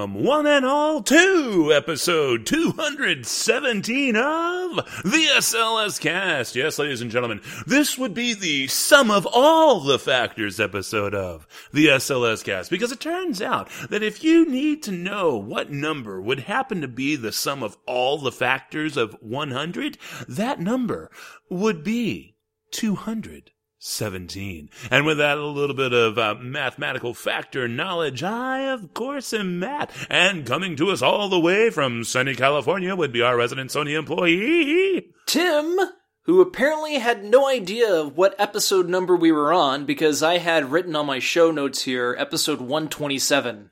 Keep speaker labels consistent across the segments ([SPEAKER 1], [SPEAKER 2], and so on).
[SPEAKER 1] Welcome, one and all, to episode 217 of the SLS Cast. Yes, ladies and gentlemen, this would be the sum of all the factors episode of the SLS Cast because it turns out that if you need to know what number would happen to be the sum of all the factors of 100, that number would be 200. 17. And with that, a little bit of uh, mathematical factor knowledge, I, of course, am Matt. And coming to us all the way from sunny California would be our resident Sony employee.
[SPEAKER 2] Tim, who apparently had no idea of what episode number we were on because I had written on my show notes here episode 127.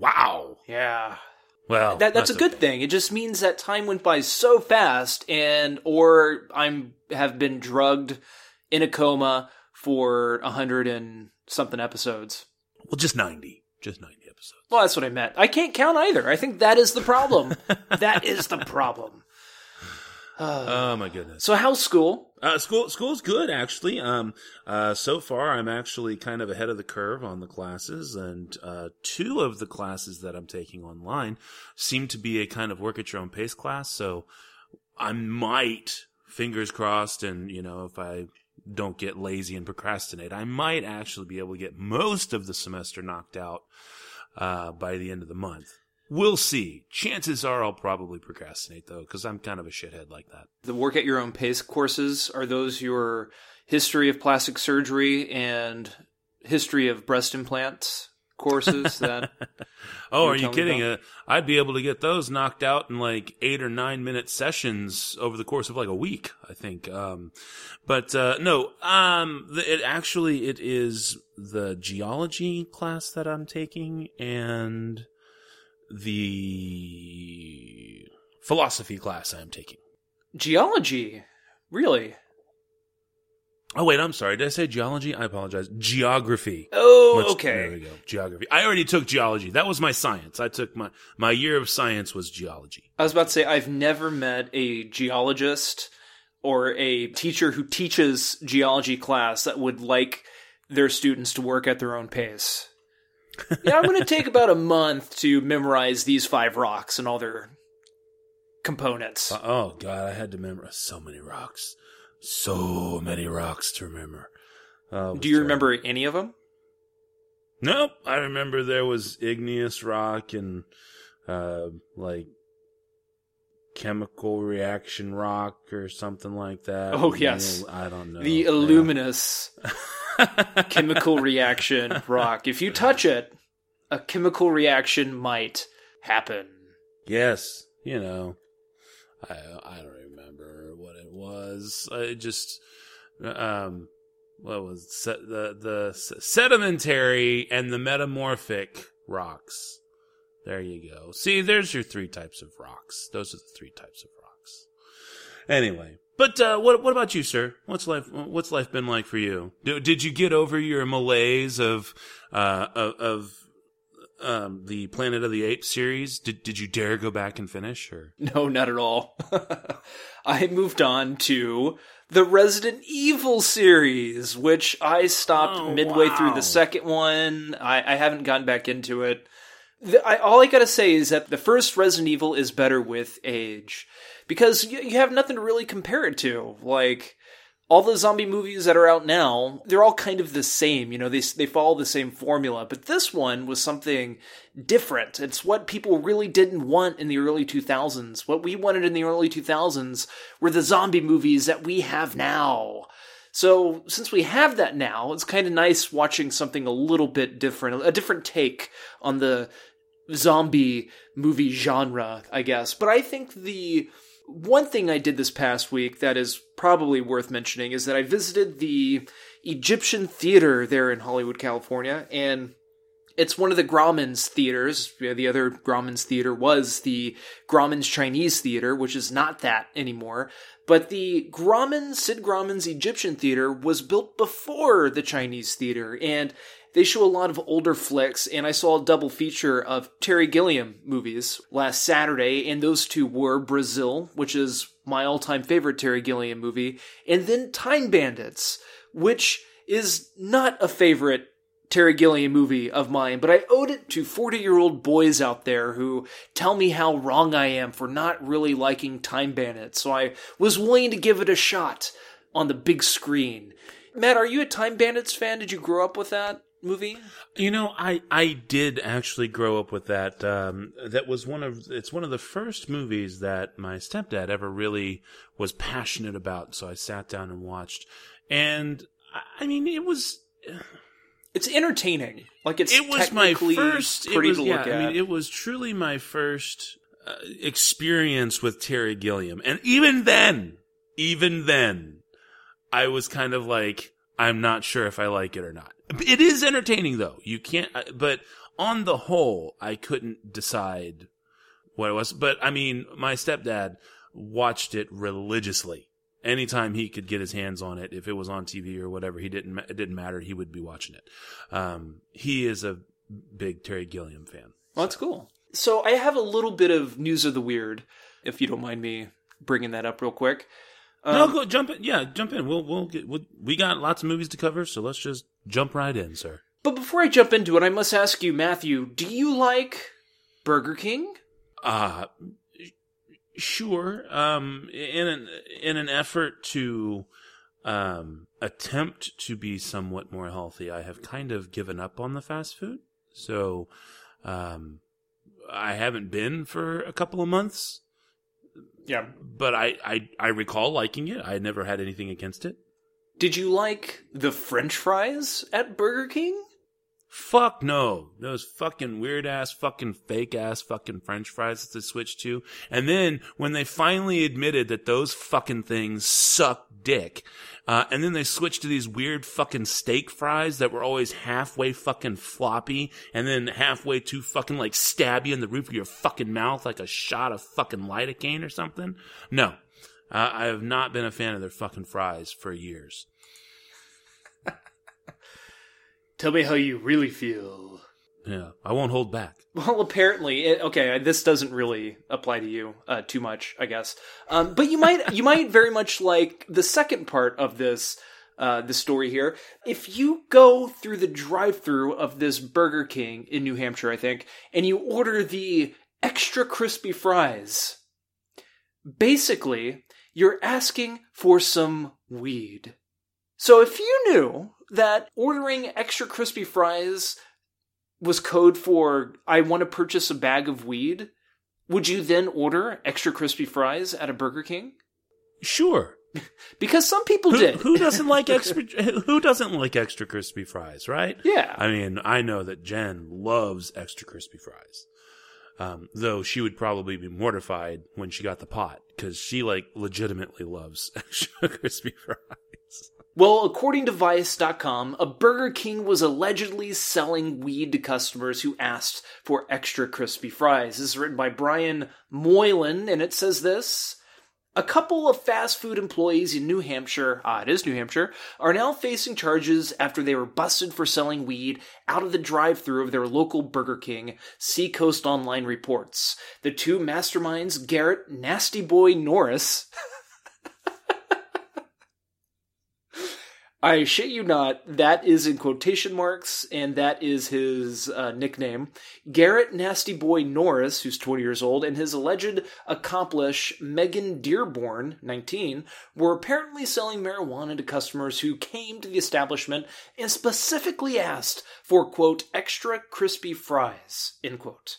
[SPEAKER 1] Wow.
[SPEAKER 2] Yeah.
[SPEAKER 1] Well,
[SPEAKER 2] That, that's a good thing. It just means that time went by so fast and or I'm have been drugged in a coma for a hundred and something episodes.
[SPEAKER 1] Well, just 90. Just 90 episodes.
[SPEAKER 2] Well, that's what I meant. I can't count either. I think that is the problem. that is the problem.
[SPEAKER 1] Oh, my goodness.
[SPEAKER 2] So how's school?
[SPEAKER 1] Uh, school school's good actually. Um, uh, so far I'm actually kind of ahead of the curve on the classes, and uh, two of the classes that I'm taking online seem to be a kind of work at your own pace class. So I might, fingers crossed, and you know if I don't get lazy and procrastinate, I might actually be able to get most of the semester knocked out uh, by the end of the month. We'll see. Chances are I'll probably procrastinate though, because I'm kind of a shithead like that.
[SPEAKER 2] The work at your own pace courses are those your history of plastic surgery and history of breast implants courses that
[SPEAKER 1] Oh, are you kidding? Uh, I'd be able to get those knocked out in like eight or nine minute sessions over the course of like a week, I think. Um, but uh, no, um, the, it actually it is the geology class that I'm taking and the philosophy class I'm taking.
[SPEAKER 2] geology really
[SPEAKER 1] Oh wait, I'm sorry. Did I say geology? I apologize. Geography.
[SPEAKER 2] oh
[SPEAKER 1] Let's- There
[SPEAKER 2] okay
[SPEAKER 1] we go. Geography. I already took geology. That was my science. I took my my year of science was geology.
[SPEAKER 2] i was about to say i've never met a geologist or a teacher who teaches geology class that would like their students to work at their own pace yeah i'm going to take about a month to memorize these five rocks and all their components
[SPEAKER 1] Uh, Oh god, I had to memorize so many rocks, so many rocks to remember. Was
[SPEAKER 2] do you
[SPEAKER 1] terrible.
[SPEAKER 2] remember any of them
[SPEAKER 1] Nope, I remember there was igneous rock and uh, like chemical reaction rock or something like that.
[SPEAKER 2] Oh, yes.
[SPEAKER 1] I don't know.
[SPEAKER 2] the
[SPEAKER 1] Yeah.
[SPEAKER 2] illuminous chemical reaction rock. If you touch it, a chemical reaction might happen.
[SPEAKER 1] Yes, you know, I I don't remember what it was. I just um, what was se- the the sedimentary and the metamorphic rocks. There you go. See, there's your three types of rocks. Those are the three types of rocks. Anyway, but uh, what what about you, sir? What's life What's life been like for you? Did you get over your malaise of uh, of, of um, the Planet of the Apes series? Did Did you dare go back and finish? Or
[SPEAKER 2] No, not at all. I moved on to the Resident Evil series, which I stopped
[SPEAKER 1] Oh,
[SPEAKER 2] midway
[SPEAKER 1] wow.
[SPEAKER 2] through the second one. I, I haven't gotten back into it. The, I, all I gotta say is that the first Resident Evil is better with age because you, you have nothing to really compare it to. Like all the zombie movies that are out now, they're all kind of the same. You know, they they follow the same formula. But this one was something different. It's what people really didn't want in the early 2000s. What we wanted in the early 2000s were the zombie movies that we have now. So, since we have that now, it's kind of nice watching something a little bit different, a different take on the zombie movie genre, I guess. But I think the one thing I did this past week that is probably worth mentioning is that I visited the Egyptian theater there in Hollywood, California, and it's one of the Grauman's theaters. The other Grauman's theater was the Grauman's Chinese theater, which is not that anymore. But the Grauman, Sid Grauman's Egyptian theater was built before the Chinese theater, and they show a lot of older flicks, and I saw a double feature of Terry Gilliam movies last Saturday, and those two were Brazil, which is my all time favorite Terry Gilliam movie, and then Time Bandits, which is not a favorite Terry Gilliam movie of mine, but I owed it to 40 year old boys out there who tell me how wrong I am for not really liking Time Bandits, so I was willing to give it a shot on the big screen. Matt, are you a Time Bandits fan? Did you grow up with that movie?
[SPEAKER 1] You know, I I did actually grow up with that. Um, that was one of it's one of the first movies that my stepdad ever really was passionate about. So I sat down and watched, and I mean, it was
[SPEAKER 2] It's entertaining. Like it's
[SPEAKER 1] it was my first. It was yeah.
[SPEAKER 2] look
[SPEAKER 1] I mean, it was truly my first uh, experience with Terry Gilliam, and even then, even then, I was kind of like, I'm not sure if I like it or not. It is entertaining though. You can't, uh, but on the whole, I couldn't decide what it was. But I mean, my stepdad watched it religiously. Anytime he could get his hands on it, if it was on TV or whatever, he didn't. It didn't matter. He would be watching it. Um, he is a big Terry Gilliam fan.
[SPEAKER 2] Well, that's cool. So I have a little bit of news of the weird, if you don't mind me bringing that up real quick.
[SPEAKER 1] No,
[SPEAKER 2] Um,
[SPEAKER 1] go jump in. Yeah, jump in. We'll we'll get. We'll, we got lots of movies to cover, so let's just jump right in, sir.
[SPEAKER 2] But before I jump into it, I must ask you, Matthew, do you like Burger King?
[SPEAKER 1] Uh sure. Um, in an in an effort to um attempt to be somewhat more healthy, I have kind of given up on the fast food. So, um, I haven't been for a couple of months,
[SPEAKER 2] Yeah.
[SPEAKER 1] but I I I recall liking it. I never had anything against it.
[SPEAKER 2] Did you like the French fries at Burger King?
[SPEAKER 1] Fuck no. Those fucking weird ass, fucking fake ass, fucking french fries that they switched to. And then when they finally admitted that those fucking things suck dick, uh, and then they switched to these weird fucking steak fries that were always halfway fucking floppy and then halfway too fucking like stab you in the roof of your fucking mouth like a shot of fucking lidocaine or something. No. Uh, I have not been a fan of their fucking fries for years.
[SPEAKER 2] Tell me how you really feel.
[SPEAKER 1] Yeah. I won't hold back.
[SPEAKER 2] Well, apparently, it, okay. This doesn't really apply to you uh, too much, I guess. Um, but you might, you might very much like the second part of this, uh, the story here. If you go through the drive-through of this Burger King in New Hampshire, I think, and you order the extra crispy fries, basically, you're asking for some weed. So if you knew that ordering extra crispy fries was code for I want to purchase a bag of weed, would you then order extra crispy fries at a Burger King?
[SPEAKER 1] Sure.
[SPEAKER 2] Because some people
[SPEAKER 1] Who,
[SPEAKER 2] did.
[SPEAKER 1] who doesn't like extra? Who doesn't like extra crispy fries, right?
[SPEAKER 2] yeah.
[SPEAKER 1] I mean, I know that Jen loves extra crispy fries. Um, though she would probably be mortified when she got the pot because she like legitimately loves extra crispy fries.
[SPEAKER 2] Well, according to Vice.com, a Burger King was allegedly selling weed to customers who asked for extra crispy fries. This is written by Brian Moylan, and it says this. A couple of fast food employees in New Hampshire, ah, it is New Hampshire, are now facing charges after they were busted for selling weed out of the drive through of their local Burger King, Seacoast Online reports. The two masterminds, Garrett Nasty Boy Norris, I shit you not, that is in quotation marks, and that is his uh, nickname. Garrett Nasty Boy Norris, who's 20 years old, and his alleged accomplice, Megan Dearborn, 19, were apparently selling marijuana to customers who came to the establishment and specifically asked for, quote, extra crispy fries, end quote.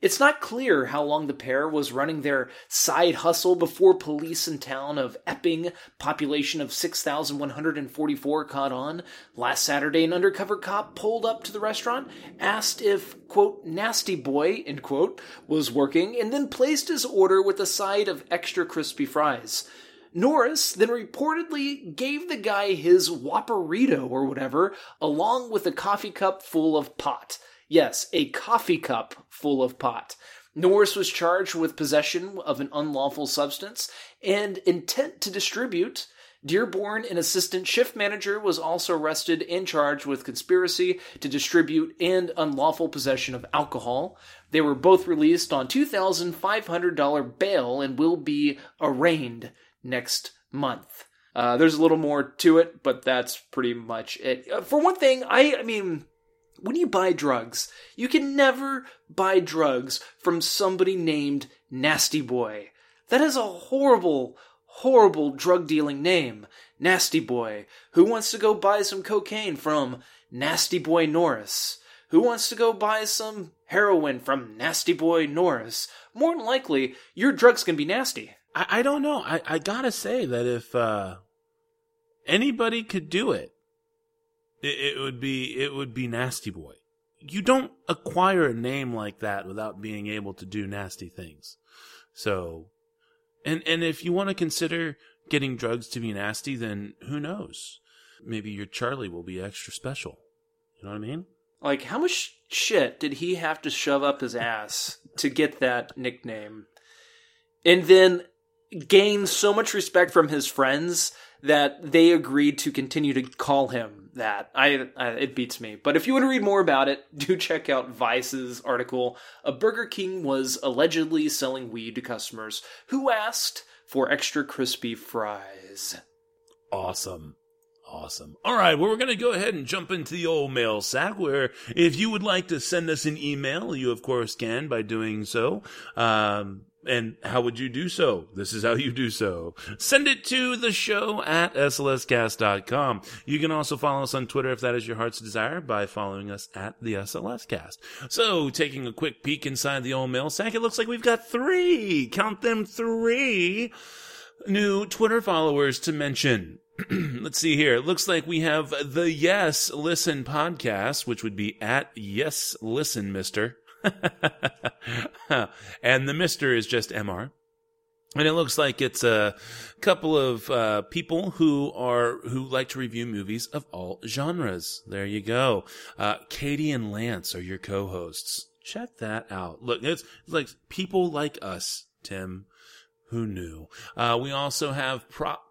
[SPEAKER 2] It's not clear how long the pair was running their side hustle before police in town of Epping, population of 6,144, caught on. Last Saturday, an undercover cop pulled up to the restaurant, asked if, quote, nasty boy, end quote, was working, and then placed his order with a side of extra crispy fries. Norris then reportedly gave the guy his Whopperito or whatever, along with a coffee cup full of pot. Yes, a coffee cup full of pot. Norris was charged with possession of an unlawful substance and intent to distribute. Dearborn, an assistant shift manager, was also arrested and charged with conspiracy to distribute and unlawful possession of alcohol. They were both released on $2,500 bail and will be arraigned next month. Uh, there's a little more to it, but that's pretty much it. Uh, for one thing, I, I mean, when you buy drugs, you can never buy drugs from somebody named Nasty Boy. That is a horrible, horrible drug dealing name. Nasty Boy. Who wants to go buy some cocaine from Nasty Boy Norris? Who wants to go buy some heroin from Nasty Boy Norris? More than likely, your drug's gonna be nasty.
[SPEAKER 1] I, I don't know. I, I gotta say that if uh, anybody could do it, it, it would be it would be Nasty Boy. You don't acquire a name like that without being able to do nasty things. So, and and if you want to consider getting drugs to be nasty, then who knows? Maybe your Charlie will be extra special. You know what I mean?
[SPEAKER 2] Like, how much shit did he have to shove up his ass to get that nickname? And then gain so much respect from his friends that they agreed to continue to call him that. I, I, it beats me. But if you want to read more about it, do check out Vice's article. A Burger King was allegedly selling weed to customers who asked for extra crispy fries.
[SPEAKER 1] Awesome. Awesome. All right, well, we're going to go ahead and jump into the old mail sack where if you would like to send us an email, you of course can by doing so. Um, and how would you do so? This is how you do so. Send it to the show at slscast.com. You can also follow us on Twitter if that is your heart's desire by following us at the SLScast. So, taking a quick peek inside the old mail sack, it looks like we've got three, count them three, new Twitter followers to mention. Let's see here. It looks like we have the Yes Listen podcast, which would be at Yes Listen Mister. and the Mister is just Mr. And it looks like it's a couple of uh, people who are who like to review movies of all genres. There you go. Uh, Katie and Lance are your co-hosts. Check that out. Look, it's, it's like people like us, Tim. Who knew? Uh, we also have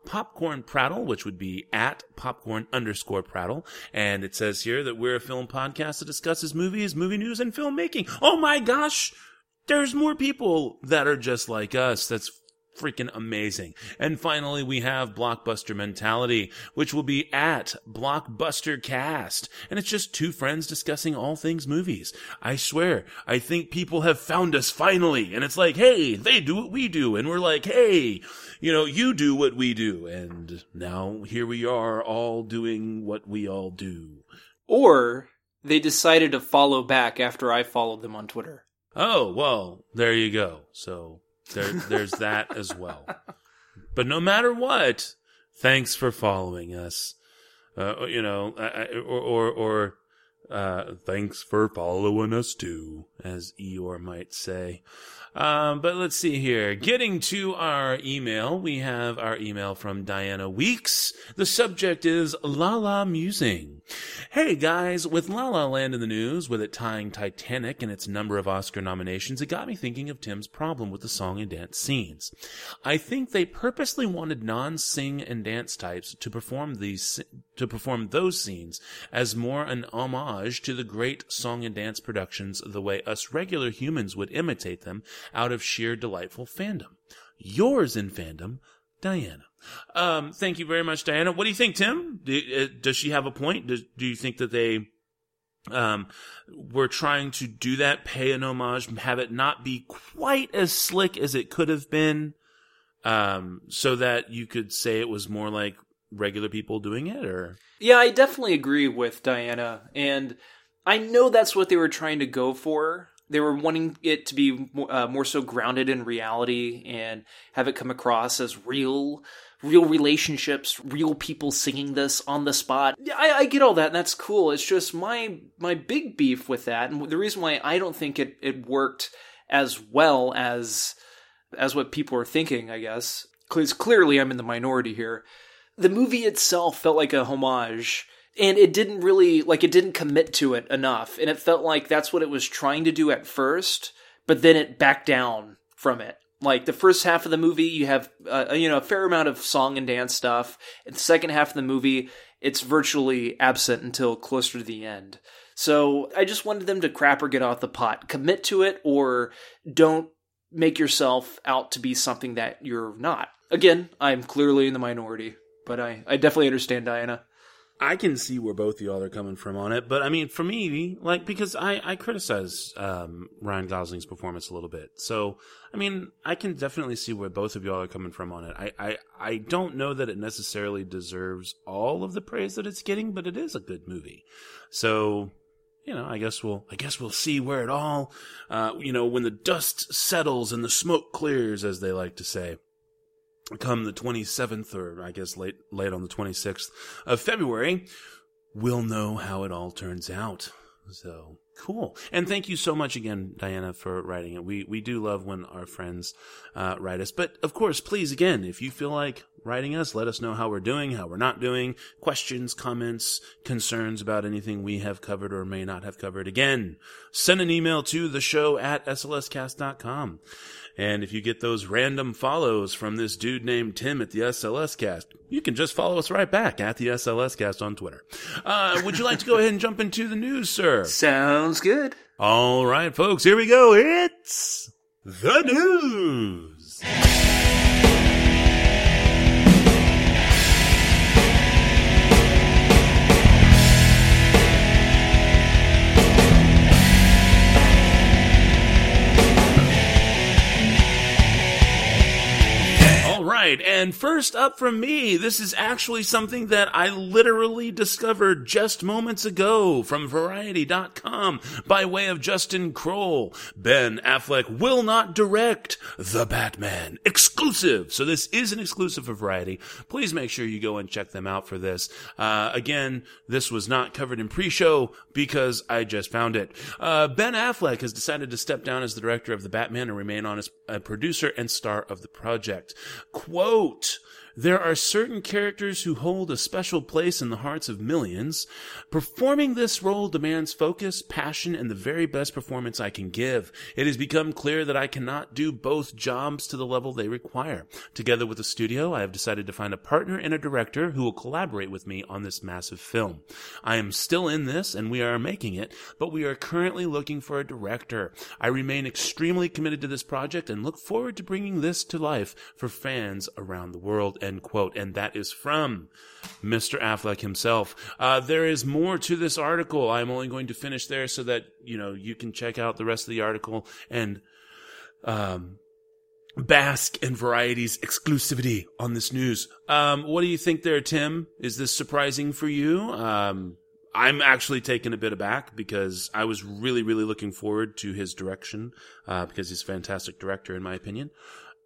[SPEAKER 1] Popcorn Prattle, which would be at popcorn underscore prattle. And it says here that we're a film podcast that discusses movies, movie news, and filmmaking. Oh my gosh! There's more people that are just like us. That's freaking amazing. And finally, we have Blockbuster Mentality, which will be at Blockbuster Cast. And it's just two friends discussing all things movies. I swear, I think people have found us finally. And it's like, hey, they do what we do. And we're like, hey, you know, you do what we do. And now here we are all doing what we all do.
[SPEAKER 2] Or they decided to follow back after I followed them on Twitter.
[SPEAKER 1] Oh, well, there you go. So there, there's that as well. But no matter what, thanks for following us. Uh, you know, or or, or uh, thanks for following us too, as Eeyore might say. Um, but let's see here. Getting to our email, we have our email from Diana Weeks. The subject is La La Musing. Hey guys, with La La Land in the news, with it tying Titanic and its number of Oscar nominations, it got me thinking of Tim's problem with the song and dance scenes. I think they purposely wanted non-sing and dance types to perform these, to perform those scenes as more an homage to the great song and dance productions the way us regular humans would imitate them out of sheer delightful fandom. Yours in fandom, Diana. Um, thank you very much, Diana. What do you think, Tim? Do, uh, does she have a point? Does, do you think that they um, were trying to do that, pay an homage, have it not be quite as slick as it could have been, um, so that you could say it was more like regular people doing it, or?
[SPEAKER 2] Yeah, I definitely agree with Diana, and I know that's what they were trying to go for they were wanting it to be uh, more so grounded in reality and have it come across as real real relationships real people singing this on the spot. I, I get all that and that's cool. It's just my my big beef with that and the reason why i don't think it, it worked as well as as what people are thinking i guess because clearly i'm in the minority here. The movie itself felt like a homage and it didn't really like it didn't commit to it enough and it felt like that's what it was trying to do at first but then it backed down from it Like the first half of the movie, you have uh, you know a fair amount of song and dance stuff. And the second half of the movie, it's virtually absent until closer to the end. So I just wanted them to crap or get off the pot, commit to it, or don't make yourself out to be something that you're not. Again, I'm clearly in the minority, but I, I definitely understand Diana.
[SPEAKER 1] I can see where both of y'all are coming from on it, but I mean, for me, like, because I, I criticize um, Ryan Gosling's performance a little bit. So, I mean, I can definitely see where both of y'all are coming from on it. I, I, I don't know that it necessarily deserves all of the praise that it's getting, but it is a good movie. So, you know, I guess we'll, I guess we'll see where it all, uh, you know, when the dust settles and the smoke clears, as they like to say come the 27th or I guess late late on the 26th of February, we'll know how it all turns out. So cool. And thank you so much again, Diana, for writing it. We we do love when our friends uh, write us. But of course, please again, if you feel like writing us, let us know how we're doing, how we're not doing, questions, comments, concerns about anything we have covered or may not have covered. Again, send an email to the show at slscast.com. And if you get those random follows from this dude named Tim at the SLS cast, you can just follow us right back at the SLS cast on Twitter. Uh, would you like to go ahead and jump into the news, sir?
[SPEAKER 2] Sounds good.
[SPEAKER 1] All right, folks, here we go. It's the news. And first up from me, this is actually something that I literally discovered just moments ago from Variety.com by way of Justin Kroll. Ben Affleck will not direct The Batman. Exclusive. So this is an exclusive for Variety. Please make sure you go and check them out for this. Uh, again, this was not covered in pre-show because I just found it. Uh, ben Affleck has decided to step down as the director of The Batman and remain on as a producer and star of the project quote there are certain characters who hold a special place in the hearts of millions. Performing this role demands focus, passion, and the very best performance I can give. It has become clear that I cannot do both jobs to the level they require. Together with the studio, I have decided to find a partner and a director who will collaborate with me on this massive film. I am still in this and we are making it, but we are currently looking for a director. I remain extremely committed to this project and look forward to bringing this to life for fans around the world end quote. And that is from Mr. Affleck himself. Uh, there is more to this article. I'm only going to finish there so that, you know, you can check out the rest of the article and, um, bask in Variety's exclusivity on this news. Um, what do you think there, Tim? Is this surprising for you? Um, I'm actually taken a bit aback because I was really, really looking forward to his direction, uh, because he's a fantastic director in my opinion.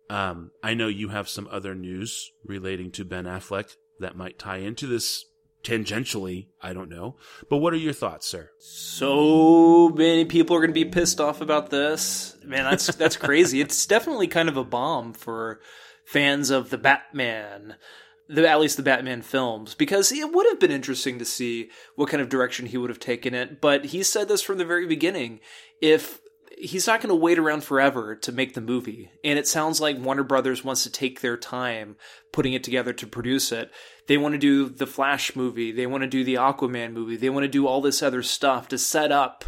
[SPEAKER 1] Um, I know you have some other news relating to Ben Affleck that might tie into this tangentially. I don't know. But what are your thoughts, sir?
[SPEAKER 2] So many people are going to be pissed off about this. Man, that's that's crazy. It's definitely kind of a bomb for fans of the Batman. The, at least the Batman films, because it would have been interesting to see what kind of direction he would have taken it. But he said this from the very beginning. If he's not going to wait around forever to make the movie. And it sounds like Warner Brothers wants to take their time putting it together to produce it. They want to do the Flash movie, they want to do the Aquaman movie, they want to do all this other stuff to set up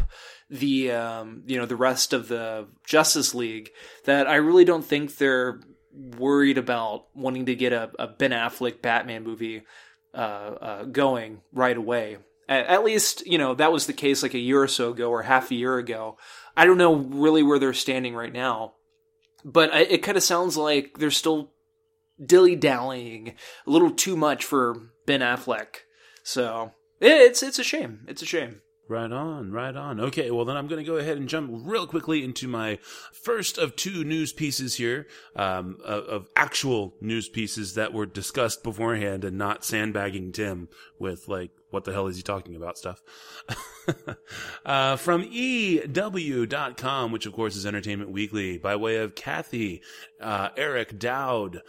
[SPEAKER 2] the um, you know the rest of the Justice League that I really don't think they're worried about wanting to get a, a Ben Affleck Batman movie uh, uh, going right away. At, at least you know that was the case like a year or so ago or half a year ago. I don't know really where they're standing right now, but I, it kind of sounds like they're still dilly dallying a little too much for Ben Affleck. So it's it's a shame. It's a shame.
[SPEAKER 1] Right on, right on. Okay, well then I'm going to go ahead and jump real quickly into my first of two news pieces here, um, of, of, actual news pieces that were discussed beforehand and not sandbagging Tim with like, what the hell is he talking about stuff. uh, from EW.com, which of course is Entertainment Weekly, by way of Kathy, uh, Eric Dowd,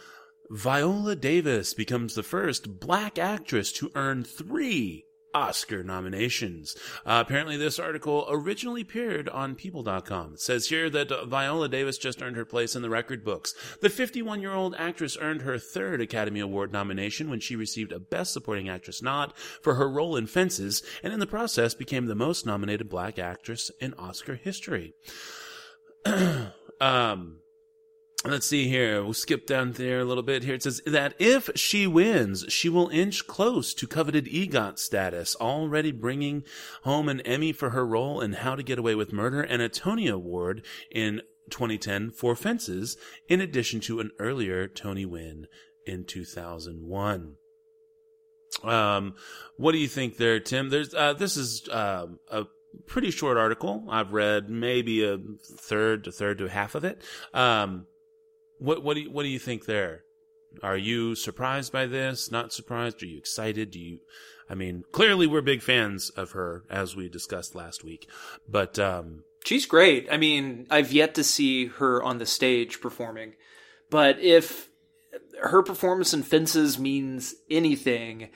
[SPEAKER 1] Viola Davis becomes the first black actress to earn three Oscar nominations. Uh, apparently, this article originally appeared on People.com. It says here that Viola Davis just earned her place in the record books. The 51 year old actress earned her third Academy Award nomination when she received a Best Supporting Actress nod for her role in Fences, and in the process became the most nominated black actress in Oscar history. um, Let's see here. We'll skip down there a little bit here. It says that if she wins, she will inch close to coveted EGOT status, already bringing home an Emmy for her role in How to Get Away with Murder and a Tony Award in 2010 for Fences, in addition to an earlier Tony win in 2001. Um, what do you think there, Tim? There's, uh, this is, uh, a pretty short article. I've read maybe a third to third to half of it. Um, what what do you, what do you think there? Are you surprised by this? Not surprised? Are you excited? Do you? I mean, clearly we're big fans of her, as we discussed last week. But um,
[SPEAKER 2] she's great. I mean, I've yet to see her on the stage performing, but if her performance in Fences means anything,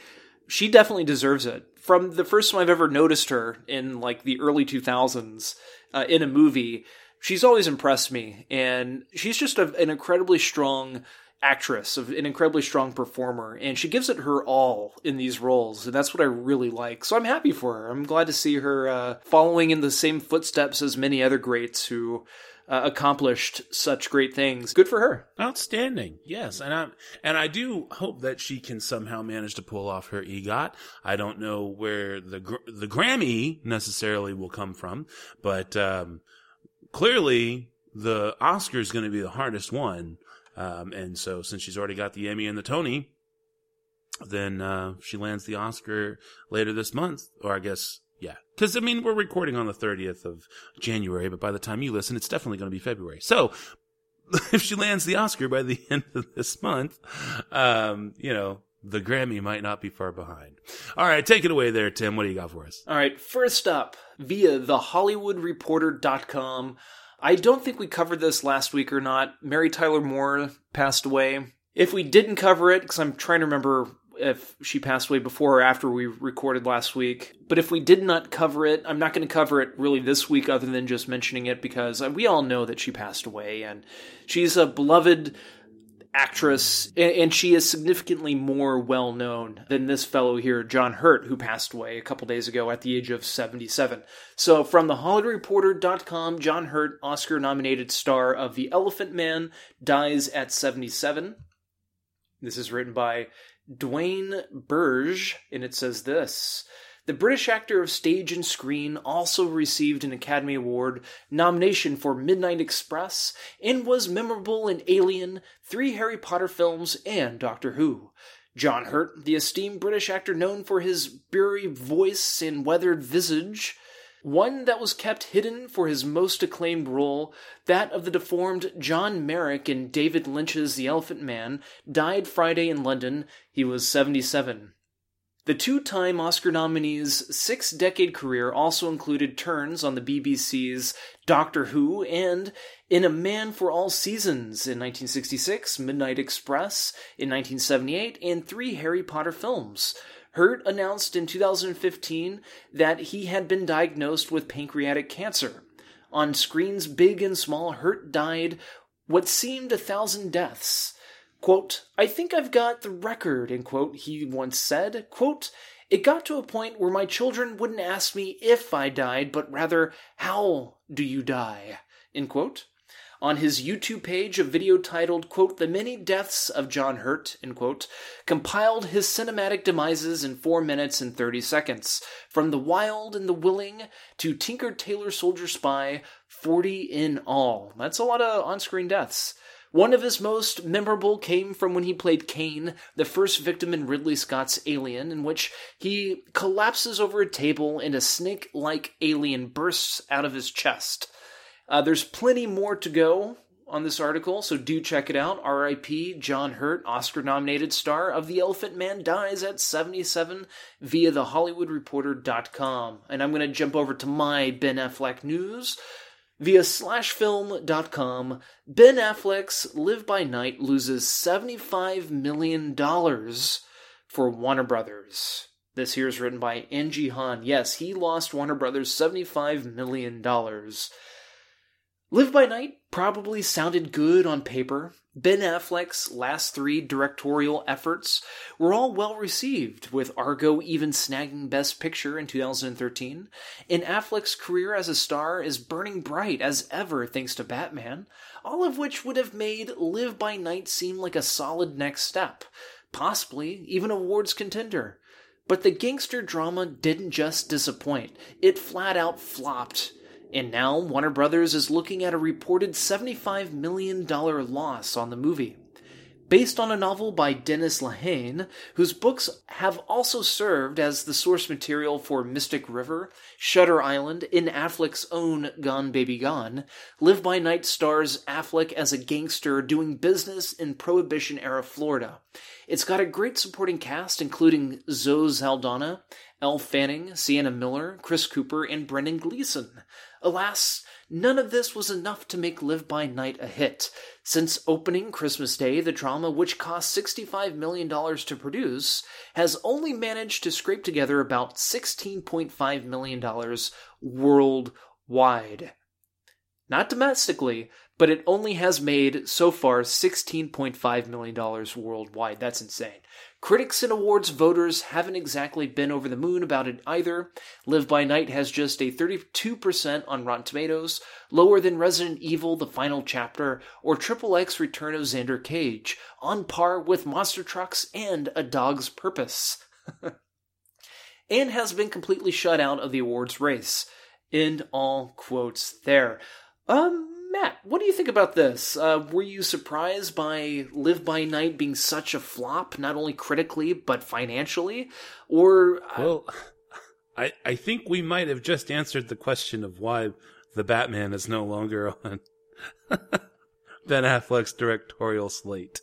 [SPEAKER 2] she definitely deserves it. From the first time I've ever noticed her in like the early 2000s uh, in a movie, she's always impressed me, and she's just a, an incredibly strong actress, of an incredibly strong performer, and she gives it her all in these roles, and that's what I really like. So I'm happy for her. I'm glad to see her uh, following in the same footsteps as many other greats who. Uh, accomplished such great things. Good for her.
[SPEAKER 1] Outstanding. Yes, and I and I do hope that she can somehow manage to pull off her EGOT. I don't know where the the Grammy necessarily will come from, but um, clearly the Oscar is going to be the hardest one. Um, and so since she's already got the Emmy and the Tony, then uh, she lands the Oscar later this month, or I guess yeah, because I mean we're recording on the 30th of January, but by the time you listen, it's definitely going to be February. So if she lands the Oscar by the end of this month, um, you know, the Grammy might not be far behind. All right, take it away there, Tim. What do you got for us?
[SPEAKER 2] All right, first up, via thehollywoodreporter.com. I don't think we covered this last week or not. Mary Tyler Moore passed away. If we didn't cover it, because I'm trying to remember if she passed away before or after we recorded last week. But if we did not cover it, I'm not going to cover it really this week other than just mentioning it because we all know that she passed away and she's a beloved actress, and she is significantly more well known than this fellow here, John Hurt, who passed away a couple days ago at the age of 77. So, from the HollywoodReporter.com, John Hurt, Oscar nominated star of The Elephant Man, dies at 77. This is written by Duane Byrge, and it says this. The British actor of stage and screen also received an Academy Award nomination for Midnight Express and was memorable in Alien, three Harry Potter films, and Doctor Who. John Hurt, the esteemed British actor known for his beery voice and weathered visage, one that was kept hidden for his most acclaimed role, that of the deformed John Merrick in David Lynch's The Elephant Man, died Friday in London. He was 77. The two time Oscar nominee's six decade career also included turns on the BBC's Doctor Who and In a Man for All Seasons in 1966, Midnight Express in 1978, and three Harry Potter films. Hurt announced in 2015 that he had been diagnosed with pancreatic cancer. On screens big and small, Hurt died what seemed a thousand deaths. Quote, I think I've got the record, end quote, he once said. Quote, it got to a point where my children wouldn't ask me if I died, but rather, how do you die? End quote. On his YouTube page, a video titled, quote, The Many Deaths of John Hurt, end quote, compiled his cinematic demises in 4 minutes and 30 seconds. From The Wild and the Willing to Tinker Tailor Soldier Spy, 40 in all. That's a lot of on screen deaths. One of his most memorable came from when he played Kane, the first victim in Ridley Scott's Alien, in which he collapses over a table and a snake like alien bursts out of his chest. Uh, there's plenty more to go on this article, so do check it out. R.I.P. John Hurt, Oscar nominated star of The Elephant Man, dies at 77 via thehollywoodreporter.com. And I'm going to jump over to my Ben Affleck news. Via slashfilm.com, Ben Affleck's Live by Night loses $75 million for Warner Brothers. This here is written by Angie Han. Yes, he lost Warner Brothers $75 million. Live by Night probably sounded good on paper. Ben Affleck's last three directorial efforts were all well received, with Argo even snagging Best Picture in 2013. And Affleck's career as a star is burning bright as ever thanks to Batman, all of which would have made Live by Night seem like a solid next step, possibly even awards contender. But the gangster drama didn't just disappoint, it flat out flopped and now Warner Brothers is looking at a reported $75 million loss on the movie. Based on a novel by Dennis Lehane, whose books have also served as the source material for Mystic River, Shutter Island, in Affleck's own Gone Baby Gone, Live by Night stars Affleck as a gangster doing business in Prohibition era Florida. It's got a great supporting cast, including Zoe Saldana, Elle Fanning, Sienna Miller, Chris Cooper, and Brendan Gleeson. Alas, none of this was enough to make Live by Night a hit. Since opening Christmas Day, the drama, which cost $65 million to produce, has only managed to scrape together about $16.5 million worldwide. Not domestically, but it only has made so far $16.5 million worldwide. That's insane. Critics and awards voters haven't exactly been over the moon about it either. Live by Night has just a 32% on Rotten Tomatoes, lower than Resident Evil The Final Chapter or Triple X Return of Xander Cage, on par with Monster Trucks and A Dog's Purpose. and has been completely shut out of the awards race. End all quotes there. Um, Matt, what do you think about this? Uh, were you surprised by Live by Night being such a flop, not only critically but financially? Or
[SPEAKER 1] uh... well, I I think we might have just answered the question of why the Batman is no longer on Ben Affleck's directorial slate.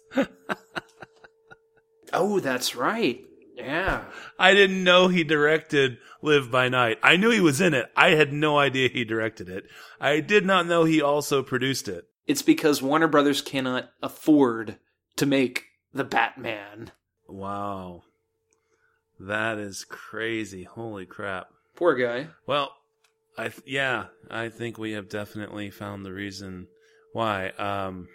[SPEAKER 2] oh, that's right. Yeah.
[SPEAKER 1] I didn't know he directed Live by Night. I knew he was in it. I had no idea he directed it. I did not know he also produced it.
[SPEAKER 2] It's because Warner Brothers cannot afford to make the Batman.
[SPEAKER 1] Wow. That is crazy. Holy crap.
[SPEAKER 2] Poor guy.
[SPEAKER 1] Well, I th- yeah, I think we have definitely found the reason why. Um,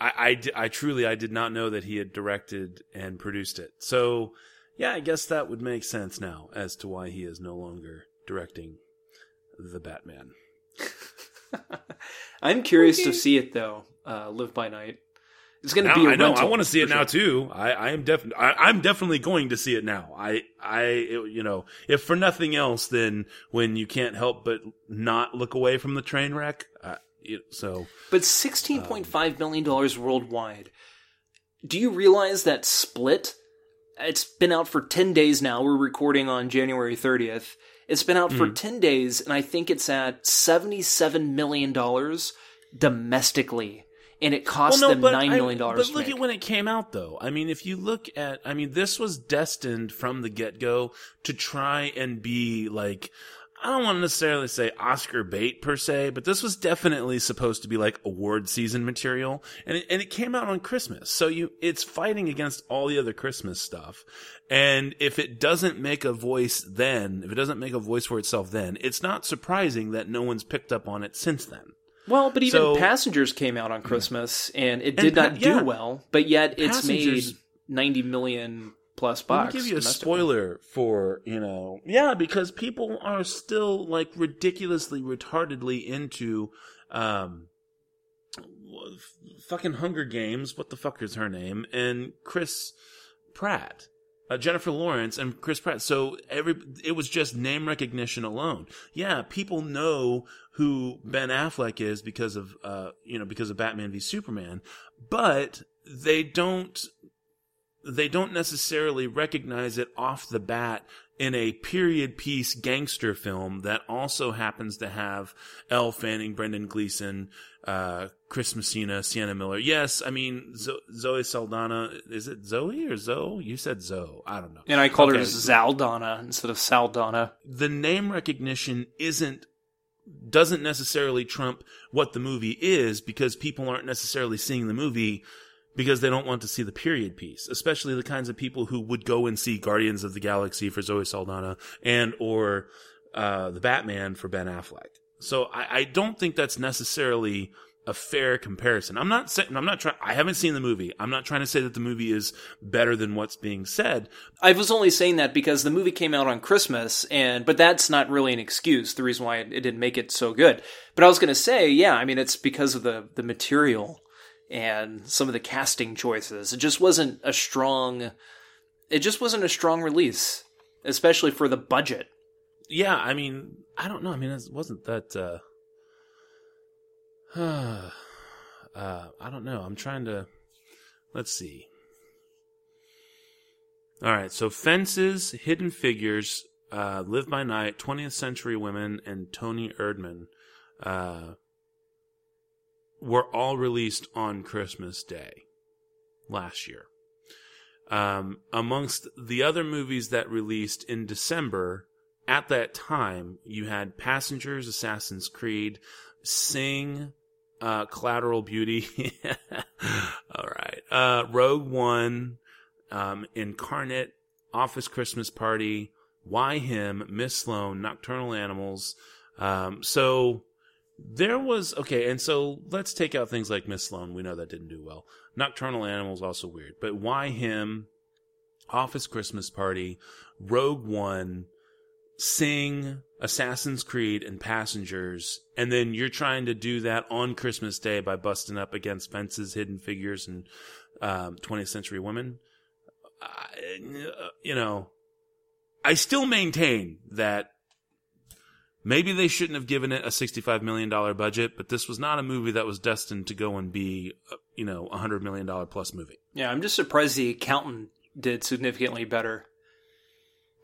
[SPEAKER 1] I, I, I truly I did not know that he had directed and produced it. So yeah, I guess that would make sense now as to why he is no longer directing the Batman.
[SPEAKER 2] I'm curious okay. to see it though. Uh, Live by Night. It's going to be. I know.
[SPEAKER 1] I want to see it now too. I, I am definitely. I'm definitely going to see it now. I. I. It, you know, if for nothing else, then when you can't help but not look away from the train wreck. Uh, so.
[SPEAKER 2] But sixteen point um, five million dollars worldwide. Do you realize that Split it's been out for 10 days now. We're recording on January 30th. It's been out mm. for hmm. 10 days, and I think it's at $77 million domestically. And it cost well, no, them $9 million.
[SPEAKER 1] I, but look at when it came out, though. I mean, if you look at, I mean, this was destined from the get go to try and be like, I don't want to necessarily say Oscar bait per se, but this was definitely supposed to be like award season material, and it, and it came out on Christmas. So you, it's fighting against all the other Christmas stuff. And if it doesn't make a voice then, if it doesn't make a voice for itself then, it's not surprising that no one's picked up on it since then.
[SPEAKER 2] Well, but even so, Passengers came out on Christmas and it did and, not do well, but yet it's made 90 million plus box.
[SPEAKER 1] Let me give you a spoiler for you know, yeah, because people are still like ridiculously, retardedly into um, fucking Hunger Games. What the fuck is her name? And Chris Pratt. Uh, Jennifer Lawrence and Chris Pratt. So every it was just name recognition alone. Yeah, people know who Ben Affleck is because of uh you know because of Batman v Superman, but they don't they don't necessarily recognize it off the bat in a period piece gangster film that also happens to have Elle Fanning, Brendan Gleeson, uh, Chris Messina, Sienna Miller. Yes, I mean Zo- Zoe Saldana. Is it Zoe or Zoe? You said Zoe. I don't know.
[SPEAKER 2] And I called okay. her Zaldana instead of Saldana.
[SPEAKER 1] The name recognition isn't doesn't necessarily trump what the movie is because people aren't necessarily seeing the movie because they don't want to see the period piece, especially the kinds of people who would go and see Guardians of the Galaxy for Zoe Saldana and or uh, the Batman for Ben Affleck. So I, I don't think that's necessarily a fair comparison. I'm not saying I'm not trying. I haven't seen the movie. I'm not trying to say that the movie is better than what's being said.
[SPEAKER 2] I was only saying that because the movie came out on Christmas, and but that's not really an excuse. The reason why it, it didn't make it so good. But I was going to say, yeah, I mean, it's because of the the material and some of the casting choices. It just wasn't a strong. It just wasn't a strong release, especially for the budget.
[SPEAKER 1] Yeah, I mean, I don't know. I mean, it wasn't that. uh uh, I don't know. I'm trying to. Let's see. All right. So Fences, Hidden Figures, uh, Live by Night, 20th Century Women, and Toni Erdmann uh, were all released on Christmas Day last year. Um, amongst the other movies that released in December, at that time, you had Passengers, Assassin's Creed, Sing, uh, Collateral Beauty. All right. Uh, Rogue One, um, Incarnate, Office Christmas Party, Why Him, Miss Sloane, Nocturnal Animals. Um, so there was, okay, and so let's take out things like Miss Sloane. We know that didn't do well. Nocturnal Animals also weird, but Why Him, Office Christmas Party, Rogue One, Sing, Assassin's Creed, and Passengers, and then you're trying to do that on Christmas Day by busting up against Fences, Hidden Figures, and um, 20th Century Women. Uh, you know, I still maintain that maybe they shouldn't have given it a $65 million budget, but this was not a movie that was destined to go and be, uh, you know, a $100 million plus movie.
[SPEAKER 2] Yeah, I'm just surprised the accountant did significantly better.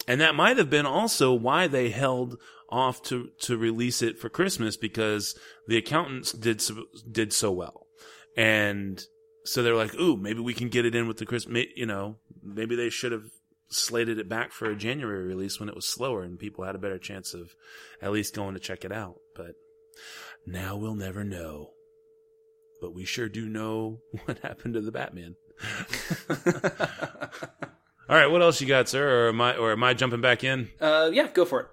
[SPEAKER 1] And that might have been also why they held off to, to release it for Christmas because the accountants did so, did so well. And so they're like, ooh, maybe we can get it in with the Christmas, you know, maybe they should have slated it back for a January release when it was slower and people had a better chance of at least going to check it out. But now we'll never know. But we sure do know what happened to the Batman. All right, what else you got, sir? Or am I or am I jumping back in?
[SPEAKER 2] Uh, yeah, go for it.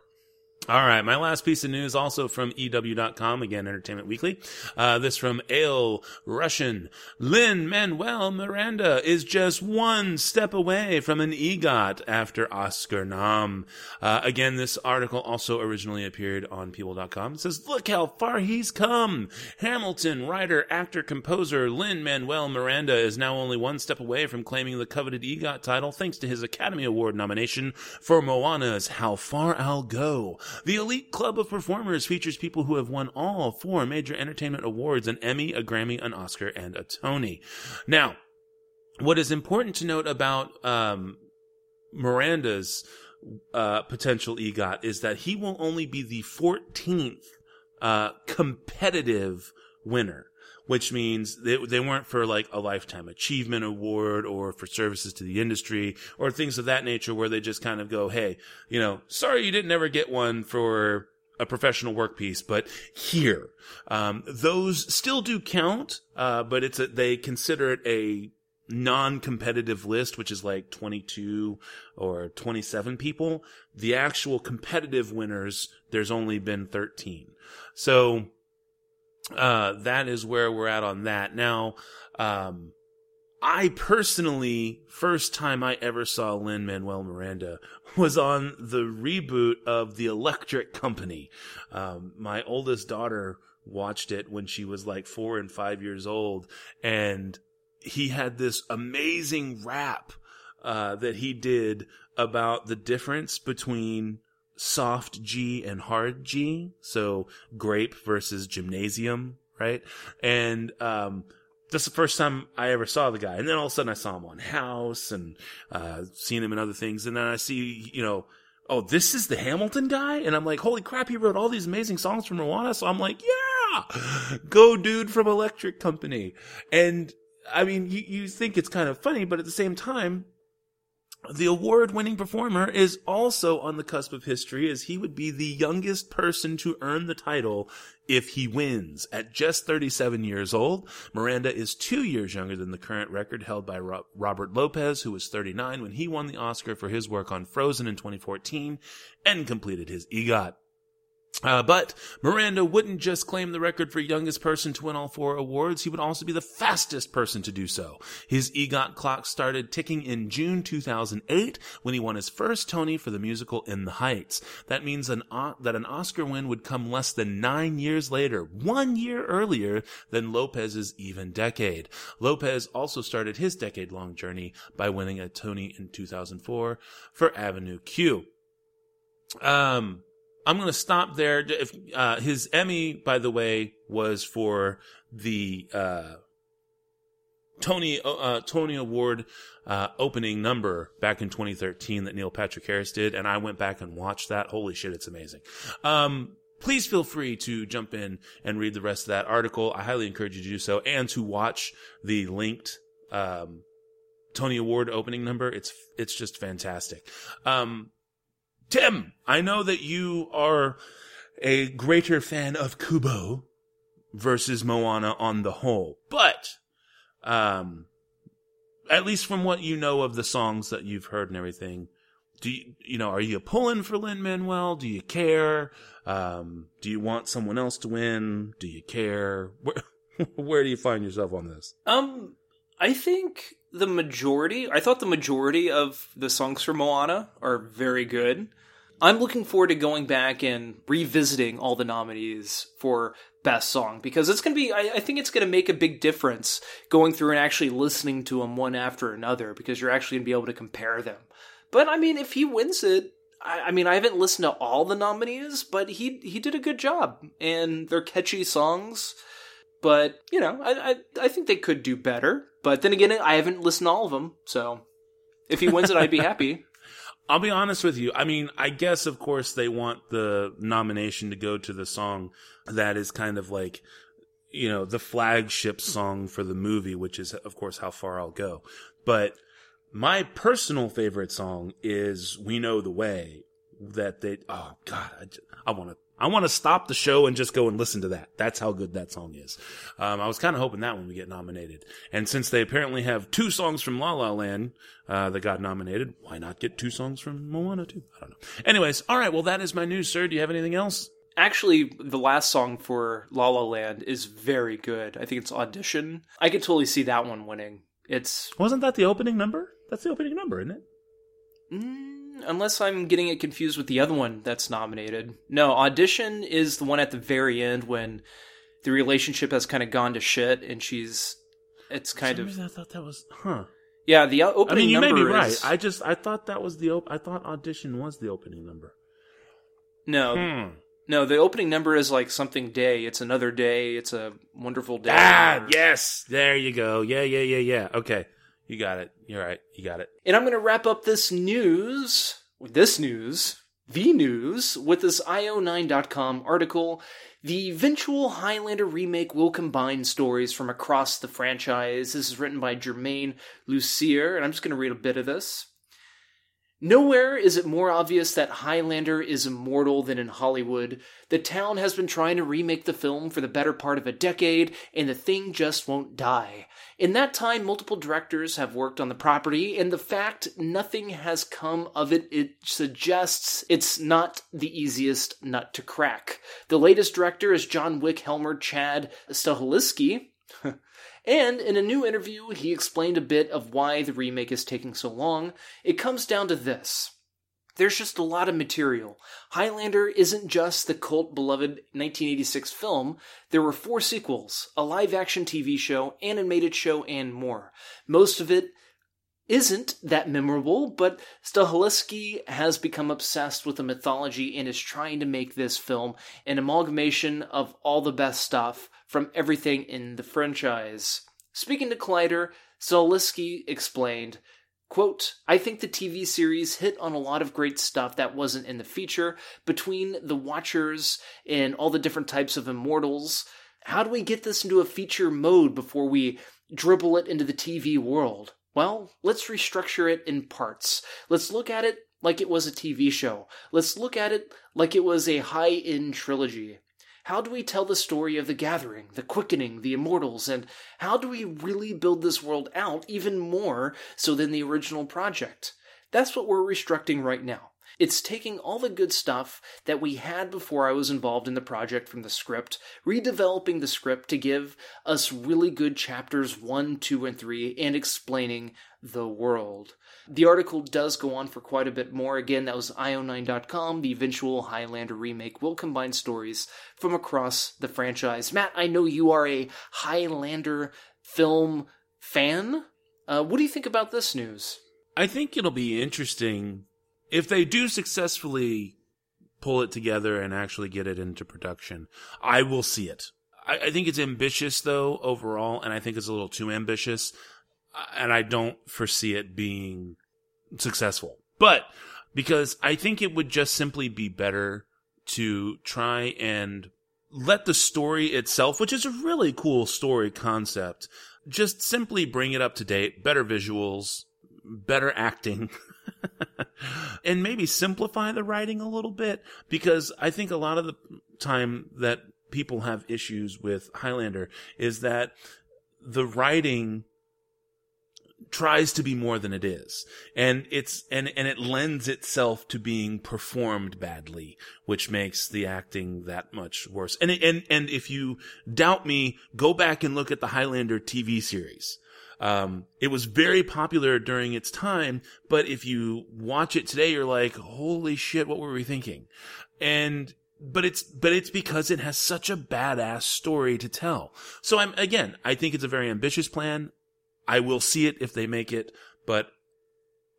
[SPEAKER 1] All right, my last piece of news also from EW.com, again, Entertainment Weekly. Uh, this from Ale Russian. Lin Manuel Miranda is just one step away from an EGOT after Oscar nom. Uh, again, this article also originally appeared on People.com. It says, look how far he's come. Hamilton writer, actor, composer Lin Manuel Miranda is now only one step away from claiming the coveted EGOT title thanks to his Academy Award nomination for Moana's How Far I'll Go. The elite club of performers features people who have won all four major entertainment awards an Emmy, a Grammy, an Oscar, and a Tony. Now, what is important to note about um, Miranda's uh, potential EGOT is that he will only be the 14th uh, competitive winner which means they, they weren't for like a lifetime achievement award or for services to the industry or things of that nature where they just kind of go, Hey, you know, sorry you didn't ever get one for a professional work piece, but here, um, those still do count, uh, but it's a, they consider it a non-competitive list, which is like 22 or 27 people. The actual competitive winners, there's only been 13. So, uh, that is where we're at on that. Now, um, I personally, first time I ever saw Lin Manuel Miranda was on the reboot of The Electric Company. Um, my oldest daughter watched it when she was like four and five years old, and he had this amazing rap uh, that he did about the difference between soft G and hard G. So grape versus gymnasium, right? And, um, that's the first time I ever saw the guy. And then all of a sudden I saw him on House and, uh, seen him in other things. And then I see, you know, oh, this is the Hamilton guy? And I'm like, holy crap, he wrote all these amazing songs from Moana. So I'm like, yeah, go dude from Electric Company. And I mean, you, you think it's kind of funny, but at the same time, the award winning performer is also on the cusp of history as he would be the youngest person to earn the title if he wins. At just 37 years old, Miranda is two years younger than the current record held by Robert Lopez, who was 39 when he won the Oscar for his work on Frozen in 2014 and completed his EGOT. Uh, but Miranda wouldn't just claim the record for youngest person to win all four awards. He would also be the fastest person to do so. His EGOT clock started ticking in June 2008 when he won his first Tony for the musical In the Heights. That means an, uh, that an Oscar win would come less than nine years later, one year earlier than Lopez's even decade. Lopez also started his decade long journey by winning a Tony in 2004 for Avenue Q. Um, I'm going to stop there. If uh, his Emmy, by the way, was for the uh, Tony uh, Tony Award uh, opening number back in 2013 that Neil Patrick Harris did, and I went back and watched that. Holy shit, it's amazing. Um, please feel free to jump in and read the rest of that article. I highly encourage you to do so, and to watch the linked um, Tony Award opening number. It's it's just fantastic. Um, Tim, I know that you are a greater fan of Kubo versus Moana on the whole, but um, at least from what you know of the songs that you've heard and everything, do you, you know, are you pulling for Lin Manuel? Do you care? Um, do you want someone else to win? Do you care? Where, where do you find yourself on this?
[SPEAKER 2] Um, I think the majority, I thought the majority of the songs for Moana are very good. I'm looking forward to going back and revisiting all the nominees for best song because it's going to be, I, I think it's going to make a big difference going through and actually listening to them one after another because you're actually going to be able to compare them. But I mean, if he wins it, I, I mean, I haven't listened to all the nominees, but he he did a good job, and they're catchy songs. But you know, I, I I think they could do better. But then again, I haven't listened to all of them, so if he wins it, I'd be happy.
[SPEAKER 1] I'll be honest with you. I mean, I guess of course they want the nomination to go to the song that is kind of like, you know, the flagship song for the movie, which is of course how far I'll go. But my personal favorite song is "We Know the Way." That they, oh god, I, I want to I want to stop the show and just go and listen to that. That's how good that song is. Um, I was kind of hoping that one would get nominated. And since they apparently have two songs from La La Land uh, that got nominated, why not get two songs from Moana too? I don't know. Anyways, all right. Well, that is my news, sir. Do you have anything else?
[SPEAKER 2] Actually, the last song for La La Land is very good. I think it's Audition. I could totally see that one winning. It's
[SPEAKER 1] wasn't that the opening number? That's the opening number, isn't it?
[SPEAKER 2] Mm, unless I'm getting it confused with the other one that's nominated. No, Audition is the one at the very end when the relationship has kind of gone to shit and she's. It's kind of.
[SPEAKER 1] I thought that was. Huh.
[SPEAKER 2] Yeah, the opening. Number. I mean,
[SPEAKER 1] you may be
[SPEAKER 2] is...
[SPEAKER 1] right. I just I thought that was the op- I thought audition was the opening number.
[SPEAKER 2] No, hmm. no, the opening number is like something day. It's another day. It's a wonderful day.
[SPEAKER 1] Ah, yes, there you go. Yeah, yeah, yeah, yeah. Okay, you got it. You're right. You got it.
[SPEAKER 2] And I'm going to wrap up this news, this news, the news, with this IO9.com article. The eventual Highlander remake will combine stories from across the franchise. This is written by Germain Lussier, and I'm just going to read a bit of this. Nowhere is it more obvious that Highlander is immortal than in Hollywood. The town has been trying to remake the film for the better part of a decade, and the thing just won't die. In that time, multiple directors have worked on the property, and the fact nothing has come of it, it suggests it's not the easiest nut to crack. The latest director is John Wick Helmer Chad Stahelski. And in a new interview, he explained a bit of why the remake is taking so long. It comes down to this. There's just a lot of material. Highlander isn't just the cult beloved 1986 film. There were four sequels, a live action TV show, animated show, and more. Most of it isn't that memorable, but Stahelski has become obsessed with the mythology and is trying to make this film an amalgamation of all the best stuff from everything in the franchise. Speaking to Collider, Stahelski explained, Quote, I think the TV series hit on a lot of great stuff that wasn't in the feature between the Watchers and all the different types of immortals. How do we get this into a feature mode before we dribble it into the TV world? Well, let's restructure it in parts. Let's look at it like it was a TV show. Let's look at it like it was a high end trilogy. How do we tell the story of the gathering, the quickening, the immortals, and how do we really build this world out even more so than the original project? That's what we're restructuring right now. It's taking all the good stuff that we had before I was involved in the project from the script, redeveloping the script to give us really good chapters 1, 2, and 3, and explaining the world. The article does go on for quite a bit more. Again, that was io9.com. The eventual Highlander remake will combine stories from across the franchise. Matt, I know you are a Highlander film fan. Uh, what do you think about this news?
[SPEAKER 1] I think it'll be interesting if they do successfully pull it together and actually get it into production. I will see it. I, I think it's ambitious though overall, and I think it's a little too ambitious uh, and I don't foresee it being successful. But because I think it would just simply be better to try and let the story itself, which is a really cool story concept, just simply bring it up to date, better visuals, better acting. and maybe simplify the writing a little bit because I think a lot of the time that people have issues with Highlander is that the writing tries to be more than it is and it's and and it lends itself to being performed badly which makes the acting that much worse and and and if you doubt me go back and look at the highlander tv series um, it was very popular during its time, but if you watch it today, you're like, holy shit, what were we thinking? And but it's but it's because it has such a badass story to tell. So I'm again, I think it's a very ambitious plan. I will see it if they make it, but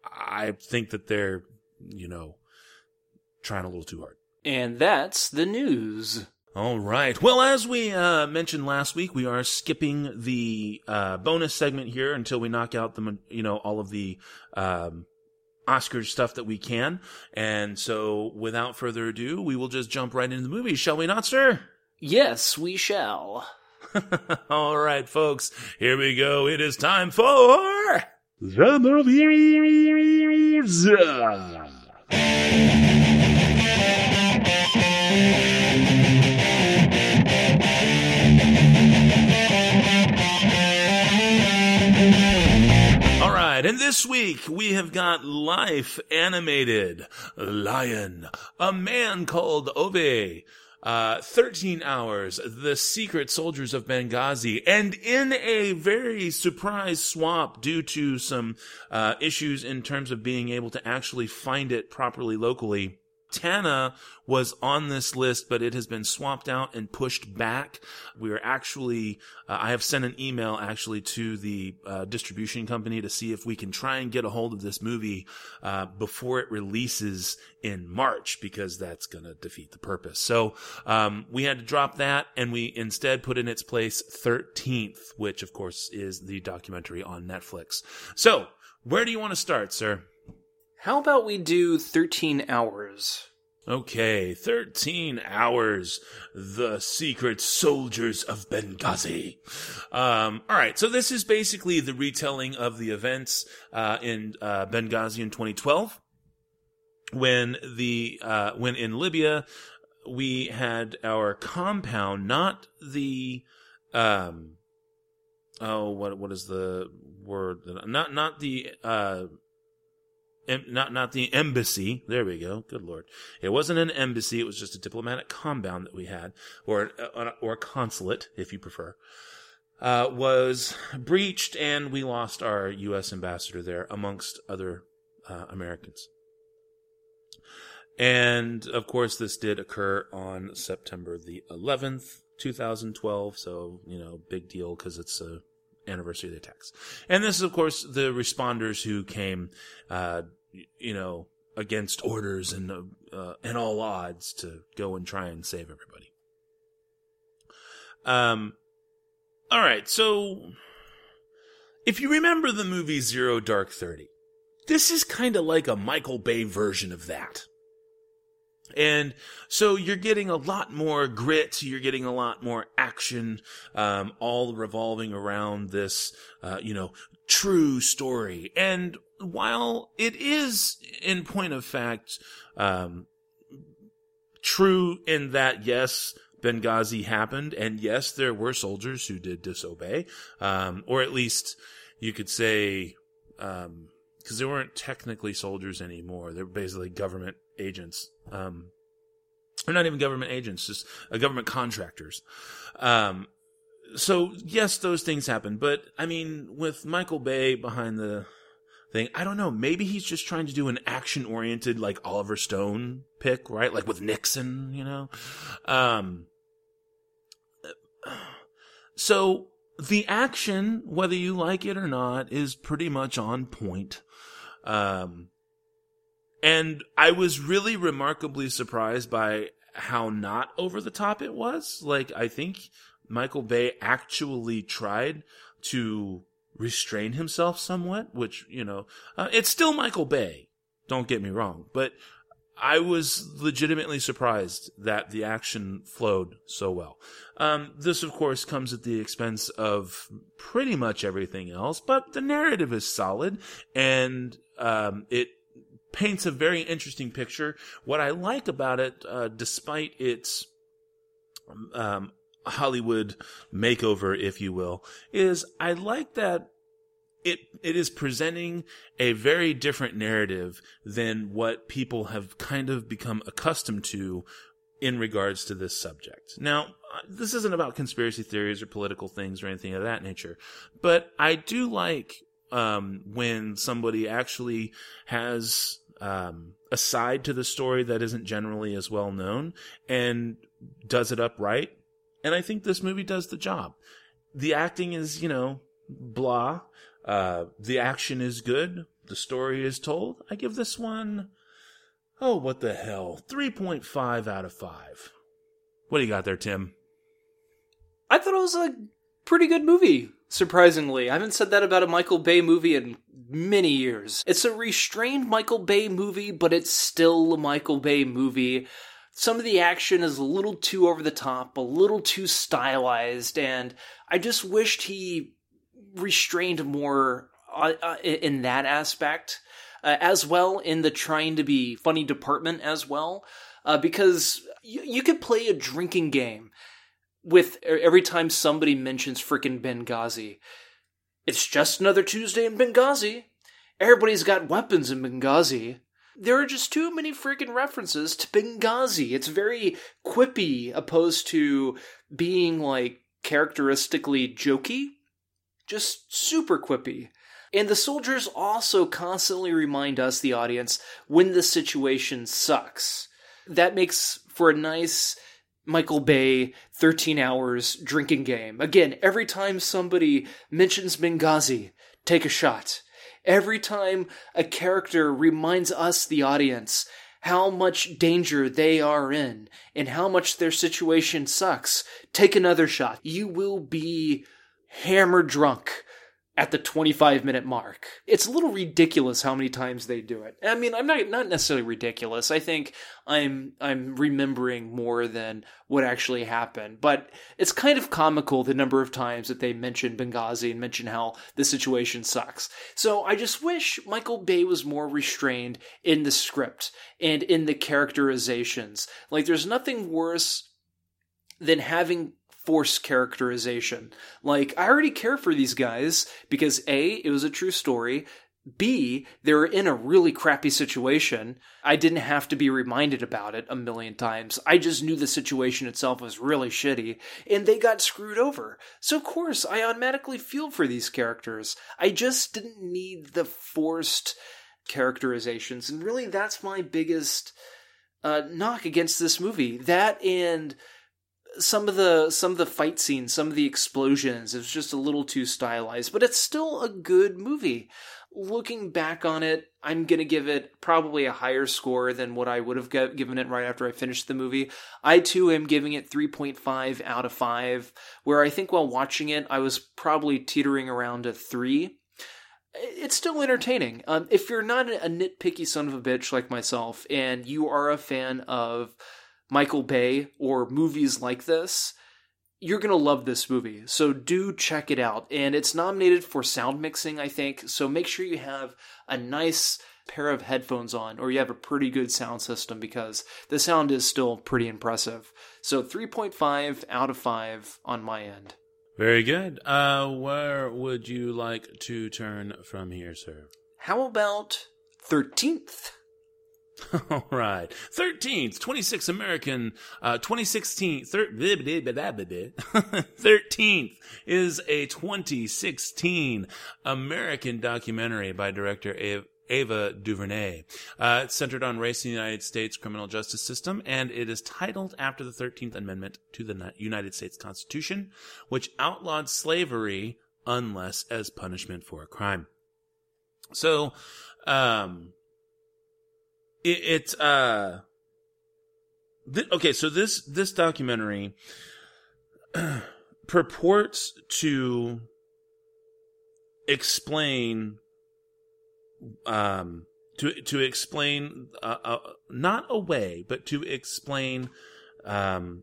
[SPEAKER 1] I think that they're, you know, trying a little too hard.
[SPEAKER 2] And that's the news.
[SPEAKER 1] All right. Well, as we uh, mentioned last week, we are skipping the uh, bonus segment here until we knock out the, you know, all of the um, Oscar stuff that we can. And so, without further ado, we will just jump right into the movie, shall we not, sir?
[SPEAKER 2] Yes, we shall.
[SPEAKER 1] All right, folks, here we go. It is time for the movies. And this week we have got Life Animated. Lion, a man called Ove uh, 13 hours, The Secret Soldiers of Benghazi, and in a very surprise swap due to some uh, issues in terms of being able to actually find it properly locally. Tanna was on this list, but it has been swapped out and pushed back. We are actually, uh, I have sent an email actually to the uh, distribution company to see if we can try and get a hold of this movie uh, before it releases in March because that's going to defeat the purpose. So um, we had to drop that and we instead put in its place 13th, which of course is the documentary on Netflix. So where do you want to start, sir?
[SPEAKER 2] How about we do 13 hours?
[SPEAKER 1] Okay, 13 hours. The secret soldiers of Benghazi. Um, all right. So this is basically the retelling of the events, uh, in, uh, Benghazi in 2012 when the, uh, when in Libya, we had our compound, not the, um, oh, what, what is the word? Not, not the, uh, not not the embassy. There we go. Good lord, it wasn't an embassy. It was just a diplomatic compound that we had, or uh, or a consulate, if you prefer. Uh, was breached, and we lost our U.S. ambassador there, amongst other uh, Americans. And of course, this did occur on September the 11th, 2012. So you know, big deal because it's a anniversary of the attacks. And this is, of course, the responders who came, uh, you know, against orders and, uh, and all odds to go and try and save everybody. Um, all right. So if you remember the movie Zero Dark 30, this is kind of like a Michael Bay version of that. And so you're getting a lot more grit, you're getting a lot more action, um, all revolving around this, uh, you know, true story. And while it is, in point of fact, um, true in that, yes, Benghazi happened, and yes, there were soldiers who did disobey, um, or at least you could say, um, because they weren't technically soldiers anymore. They were basically government agents. Um, they're not even government agents, just uh, government contractors. Um, so yes, those things happen, but I mean, with Michael Bay behind the thing, I don't know. Maybe he's just trying to do an action-oriented, like Oliver Stone pick, right? Like with Nixon, you know. Um, so the action, whether you like it or not, is pretty much on point. Um, and I was really remarkably surprised by how not over the top it was. Like, I think Michael Bay actually tried to restrain himself somewhat, which, you know, uh, it's still Michael Bay. Don't get me wrong, but I was legitimately surprised that the action flowed so well. Um, this, of course, comes at the expense of pretty much everything else, but the narrative is solid and um, it paints a very interesting picture. What I like about it, uh, despite its um, Hollywood makeover, if you will, is I like that it it is presenting a very different narrative than what people have kind of become accustomed to in regards to this subject. Now, uh, this isn't about conspiracy theories or political things or anything of that nature, but I do like um, when somebody actually has um, a side to the story that isn't generally as well known and does it up right. And I think this movie does the job. The acting is, you know, blah. Uh, the action is good. The story is told. I give this one, oh, what the hell? 3.5 out of 5. What do you got there, Tim?
[SPEAKER 2] I thought it was a pretty good movie, surprisingly. I haven't said that about a Michael Bay movie in many years. It's a restrained Michael Bay movie, but it's still a Michael Bay movie. Some of the action is a little too over the top, a little too stylized, and I just wished he restrained more uh, uh, in that aspect, uh, as well in the trying to be funny department as well, uh, because you, you could play a drinking game with every time somebody mentions freaking Benghazi. It's just another Tuesday in Benghazi. Everybody's got weapons in Benghazi. There are just too many freaking references to Benghazi. It's very quippy opposed to being like characteristically jokey just super quippy. And the soldiers also constantly remind us, the audience, when the situation sucks. That makes for a nice Michael Bay 13 hours drinking game. Again, every time somebody mentions Benghazi, take a shot. Every time a character reminds us, the audience, how much danger they are in and how much their situation sucks, take another shot. You will be hammer drunk at the 25 minute mark. It's a little ridiculous how many times they do it. I mean, I'm not not necessarily ridiculous. I think I'm I'm remembering more than what actually happened, but it's kind of comical the number of times that they mention Benghazi and mention how the situation sucks. So I just wish Michael Bay was more restrained in the script and in the characterizations. Like there's nothing worse than having force characterization. Like, I already care for these guys because A, it was a true story. B, they were in a really crappy situation. I didn't have to be reminded about it a million times. I just knew the situation itself was really shitty, and they got screwed over. So, of course, I automatically feel for these characters. I just didn't need the forced characterizations, and really that's my biggest uh, knock against this movie. That and some of the some of the fight scenes, some of the explosions, it's just a little too stylized, but it's still a good movie. Looking back on it, I'm gonna give it probably a higher score than what I would have given it right after I finished the movie. I too am giving it 3.5 out of 5, where I think while watching it, I was probably teetering around a 3. it's still entertaining. Um, if you're not a nitpicky son of a bitch like myself, and you are a fan of Michael Bay or movies like this, you're going to love this movie. So do check it out. And it's nominated for sound mixing, I think. So make sure you have a nice pair of headphones on or you have a pretty good sound system because the sound is still pretty impressive. So 3.5 out of 5 on my end.
[SPEAKER 1] Very good. Uh, where would you like to turn from here, sir?
[SPEAKER 2] How about 13th?
[SPEAKER 1] All right. 13th, 26 American, uh, 2016, thir- 13th is a 2016 American documentary by director Ava, Ava DuVernay. Uh, it's centered on race in the United States criminal justice system, and it is titled after the 13th Amendment to the United States Constitution, which outlawed slavery unless as punishment for a crime. So, um, it, it's uh th- okay so this this documentary purports to explain um to to explain uh, uh, not away but to explain um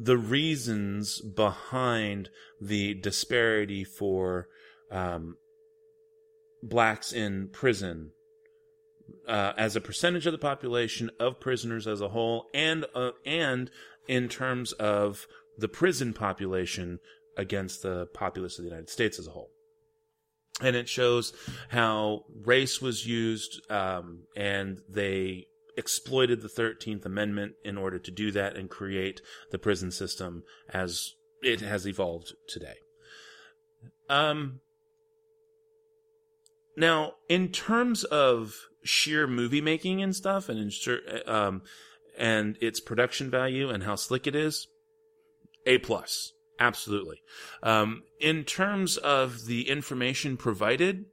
[SPEAKER 1] the reasons behind the disparity for um blacks in prison uh, as a percentage of the population of prisoners as a whole, and uh, and in terms of the prison population against the populace of the United States as a whole. And it shows how race was used, um, and they exploited the 13th Amendment in order to do that and create the prison system as it has evolved today. Um, now, in terms of sheer movie making and stuff, and um, and its production value and how slick it is, a plus, absolutely. Um, in terms of the information provided,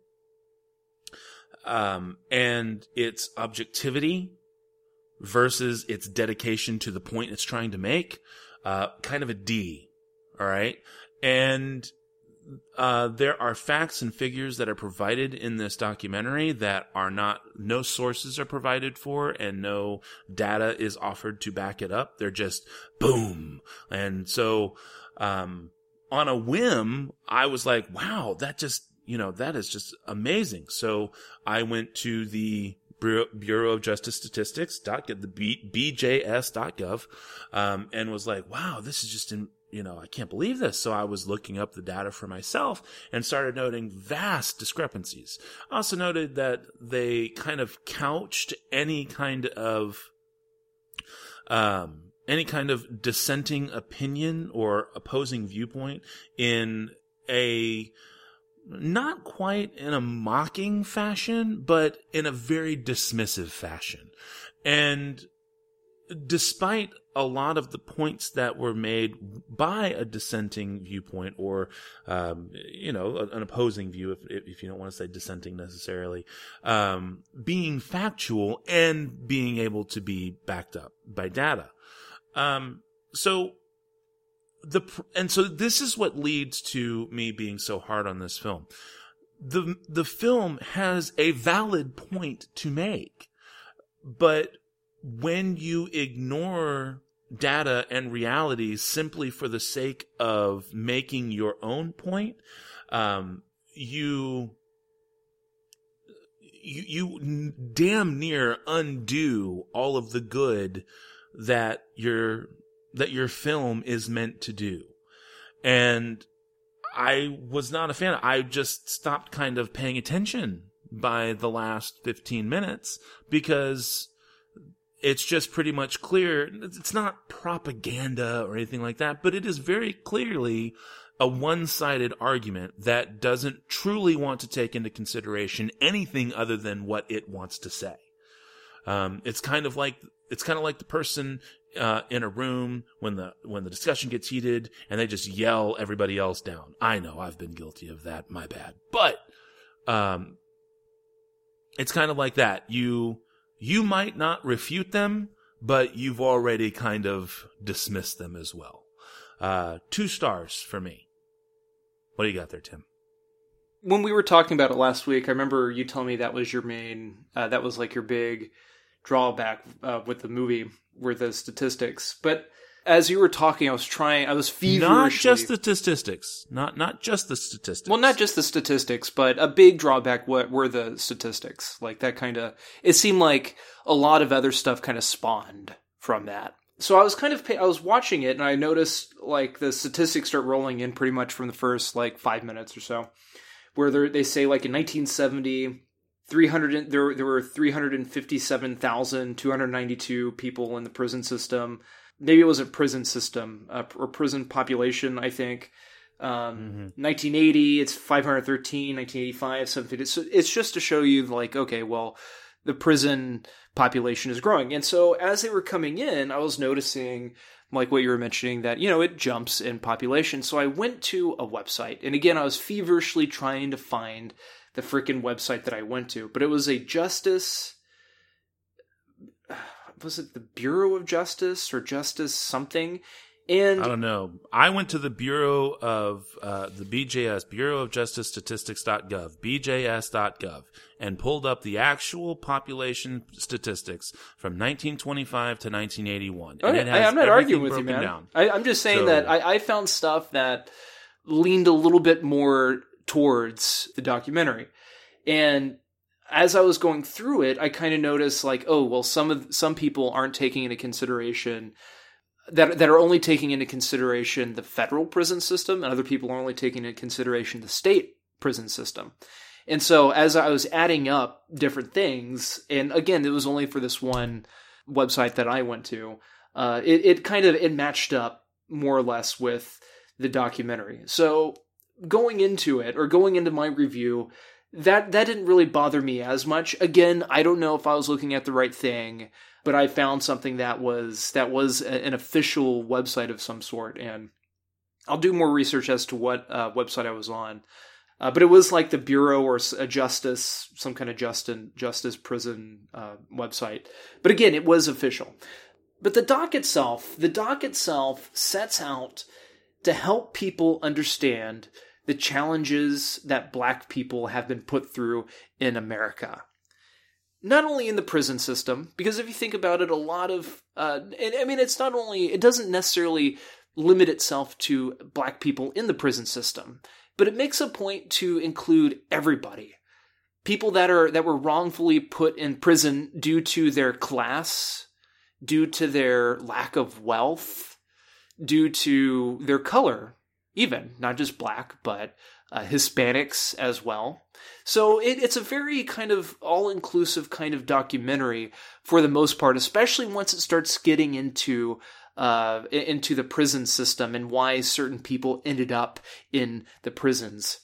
[SPEAKER 1] um, and its objectivity versus its dedication to the point it's trying to make, uh, kind of a D. All right. And uh, there are facts and figures that are provided in this documentary that are not, no sources are provided for and no data is offered to back it up. They're just boom. And so, um, on a whim, I was like, wow, that just, you know, that is just amazing. So I went to the Bureau of Justice Statistics, dot, get the BJS.gov, um, and was like, wow, this is just in, you know, I can't believe this. So I was looking up the data for myself and started noting vast discrepancies. Also noted that they kind of couched any kind of, um, any kind of dissenting opinion or opposing viewpoint in a not quite in a mocking fashion, but in a very dismissive fashion. And despite a lot of the points that were made by a dissenting viewpoint or, um, you know, an opposing view, if, if you don't want to say dissenting necessarily, um, being factual and being able to be backed up by data. Um, so the, and so this is what leads to me being so hard on this film. The, the film has a valid point to make, but when you ignore data and reality simply for the sake of making your own point, um, you, you, you damn near undo all of the good that your, that your film is meant to do. And I was not a fan. I just stopped kind of paying attention by the last 15 minutes because it's just pretty much clear. It's not propaganda or anything like that, but it is very clearly a one-sided argument that doesn't truly want to take into consideration anything other than what it wants to say. Um, it's kind of like it's kind of like the person uh, in a room when the when the discussion gets heated and they just yell everybody else down. I know I've been guilty of that. My bad. But um, it's kind of like that. You you might not refute them, but you've already kind of dismissed them as well. Uh, two stars for me. What do you got there, Tim?
[SPEAKER 2] when we were talking about it last week, I remember you telling me that was your main, uh, that was like your big drawback uh, with the movie, were the statistics. But as you were talking, I was trying, I was feverishly.
[SPEAKER 1] Not just the statistics. Not not just the statistics.
[SPEAKER 2] Well, not just the statistics, but a big drawback what were the statistics. Like that kind of, it seemed like a lot of other stuff kind of spawned from that. So I was kind of, I was watching it and I noticed like the statistics start rolling in pretty much from the first like five minutes or so, where they say like in 1970, 300 there there were 357,292 people in the prison system. Maybe it was a prison system uh, or prison population, I think. Um, mm-hmm. 1980, it's 513, 1985, 750. So it's just to show you, like, okay, well, the prison population is growing. And so as they were coming in, I was noticing, like what you were mentioning, that, you know, it jumps in population. So I went to a website. And again, I was feverishly trying to find the freaking website that I went to, but it was a justice. Was it the Bureau of Justice or Justice something? And
[SPEAKER 1] I don't know. I went to the Bureau of uh, the BJS, Bureau of Justice Statistics.gov, BJS.gov, and pulled up the actual population statistics from 1925 to 1981.
[SPEAKER 2] Oh, and I, am not arguing with you, man. I, am just saying so, that I, I found stuff that leaned a little bit more towards the documentary. And as I was going through it, I kind of noticed like, oh, well, some of some people aren't taking into consideration that that are only taking into consideration the federal prison system, and other people are only taking into consideration the state prison system. And so as I was adding up different things, and again, it was only for this one website that I went to, uh, it, it kind of it matched up more or less with the documentary. So going into it or going into my review, that that didn't really bother me as much. Again, I don't know if I was looking at the right thing, but I found something that was that was an official website of some sort, and I'll do more research as to what uh, website I was on. Uh, but it was like the bureau or a justice, some kind of justin, justice prison uh, website. But again, it was official. But the doc itself, the doc itself sets out to help people understand the challenges that black people have been put through in America. Not only in the prison system, because if you think about it, a lot of, uh, I mean, it's not only, it doesn't necessarily limit itself to black people in the prison system, but it makes a point to include everybody. People that are, that were wrongfully put in prison due to their class, due to their lack of wealth, due to their color, even not just black, but uh, Hispanics as well. So it, it's a very kind of all inclusive kind of documentary for the most part, especially once it starts getting into uh, into the prison system and why certain people ended up in the prisons.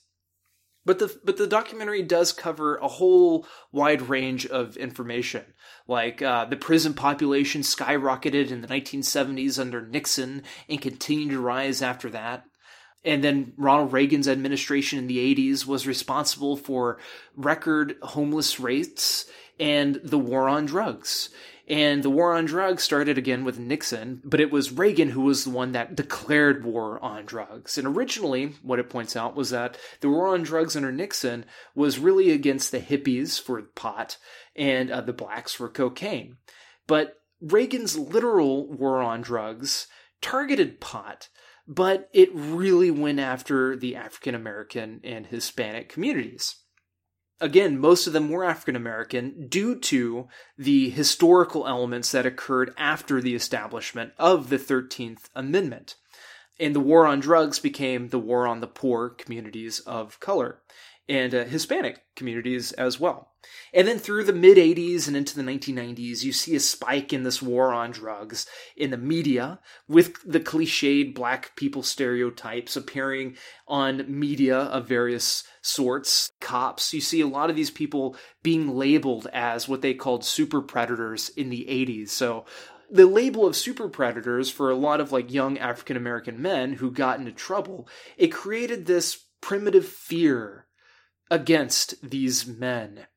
[SPEAKER 2] But the but the documentary does cover a whole wide range of information, like uh, the prison population skyrocketed in the 1970s under Nixon and continued to rise after that. And then Ronald Reagan's administration in the 80s was responsible for record homeless rates and the war on drugs. And the war on drugs started again with Nixon, but it was Reagan who was the one that declared war on drugs. And originally, what it points out was that the war on drugs under Nixon was really against the hippies for pot and uh, the blacks for cocaine. But Reagan's literal war on drugs targeted pot, but it really went after the African American and Hispanic communities again, most of them were African American due to the historical elements that occurred after the establishment of the 13th Amendment. And the war on drugs became the war on the poor communities of color and uh, Hispanic communities as well. And then through the mid 80s and into the 1990s, you see a spike in this war on drugs in the media with the cliched black people stereotypes appearing on media of various sorts. Cops, you see a lot of these people being labeled as what they called super predators in the 80s. So the label of super predators for a lot of like young African American men who got into trouble, it created this primitive fear against these men.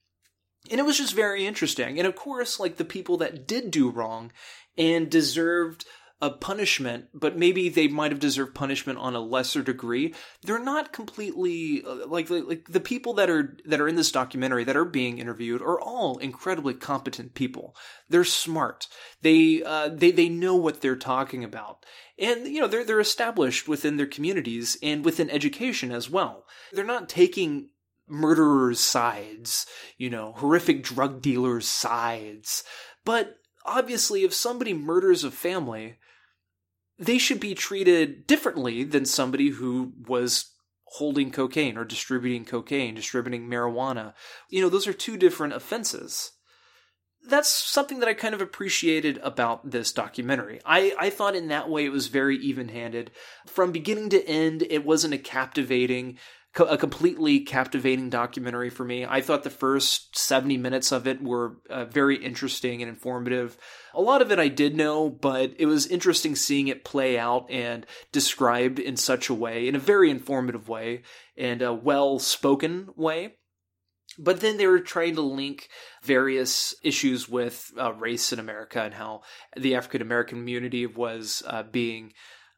[SPEAKER 2] And it was just very interesting. And of course, like the people that did do wrong and deserved a punishment, but maybe they might have deserved punishment on a lesser degree. They're not completely uh, like, like the people that are that are in this documentary that are being interviewed are all incredibly competent people. They're smart. They uh, they they know what they're talking about, and you know they're they're established within their communities and within education as well. They're not taking murderers' sides, you know, horrific drug dealers' sides, but obviously if somebody murders a family they should be treated differently than somebody who was holding cocaine or distributing cocaine, distributing marijuana. You know, those are two different offenses. That's something that I kind of appreciated about this documentary. I, I thought in that way it was very even handed. From beginning to end, it wasn't a captivating a completely captivating documentary for me. I thought the first 70 minutes of it were uh, very interesting and informative. A lot of it I did know, but it was interesting seeing it play out and described in such a way, in a very informative way and a well spoken way. But then they were trying to link various issues with uh, race in America and how the African American community was uh, being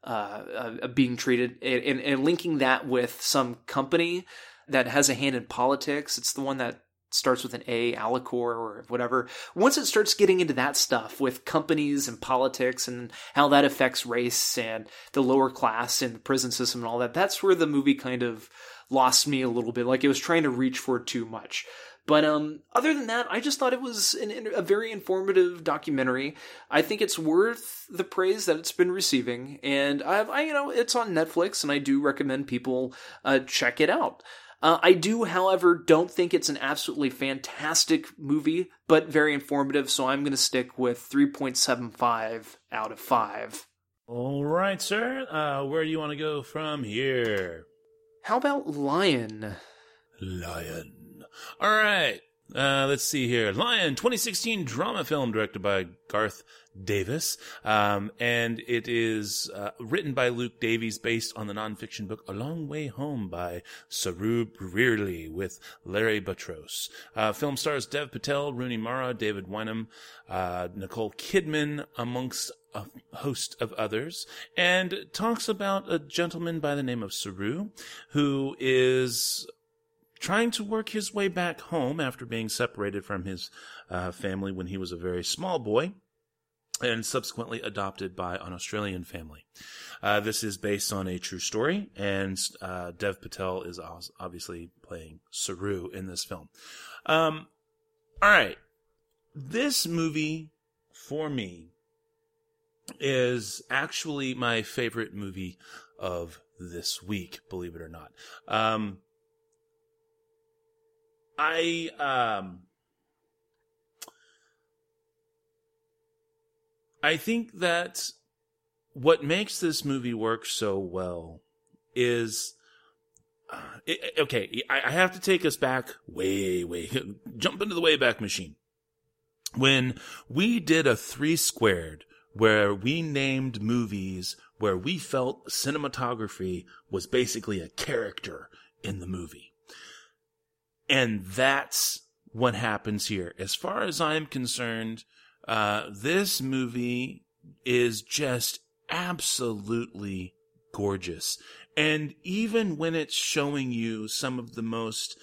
[SPEAKER 2] uh, uh, being treated and, and linking that with some company that has a hand in politics. It's the one that starts with an A, Alicor or whatever. Once it starts getting into that stuff with companies and politics and how that affects race and the lower class and the prison system and all that, that's where the movie kind of lost me a little bit. Like it was trying to reach for too much. But um, other than that, I just thought it was an, a very informative documentary. I think it's worth the praise that it's been receiving, and I've, I, you know, it's on Netflix, and I do recommend people uh, check it out. Uh, I do, however, don't think it's an absolutely fantastic movie, but very informative. So I'm going to stick with 3.75 out of five.
[SPEAKER 1] All right, sir. Uh, where do you want to go from here?
[SPEAKER 2] How about Lion?
[SPEAKER 1] Lion. All right. Uh, let's see here. Lion, 2016 drama film directed by Garth Davis. Um, and it is uh, written by Luke Davies based on the nonfiction book A Long Way Home by Saroo Brierley with Larry Buttrose. Uh, film stars Dev Patel, Rooney Mara, David Wenham, uh, Nicole Kidman, amongst a host of others, and talks about a gentleman by the name of Saroo, who is trying to work his way back home after being separated from his uh, family when he was a very small boy and subsequently adopted by an Australian family. Uh, this is based on a true story, and uh, Dev Patel is obviously playing Saroo in this film. Um, all right. This movie, for me, is actually my favorite movie of this week, believe it or not. Um, I um I think that what makes this movie work so well is uh, it, okay. I, I have to take us back way, way, jump into the Wayback Machine. When we did a three squared where we named movies where we felt cinematography was basically a character in the movie. And that's what happens here. As far as I'm concerned, uh, this movie is just absolutely gorgeous. And even when it's showing you some of the most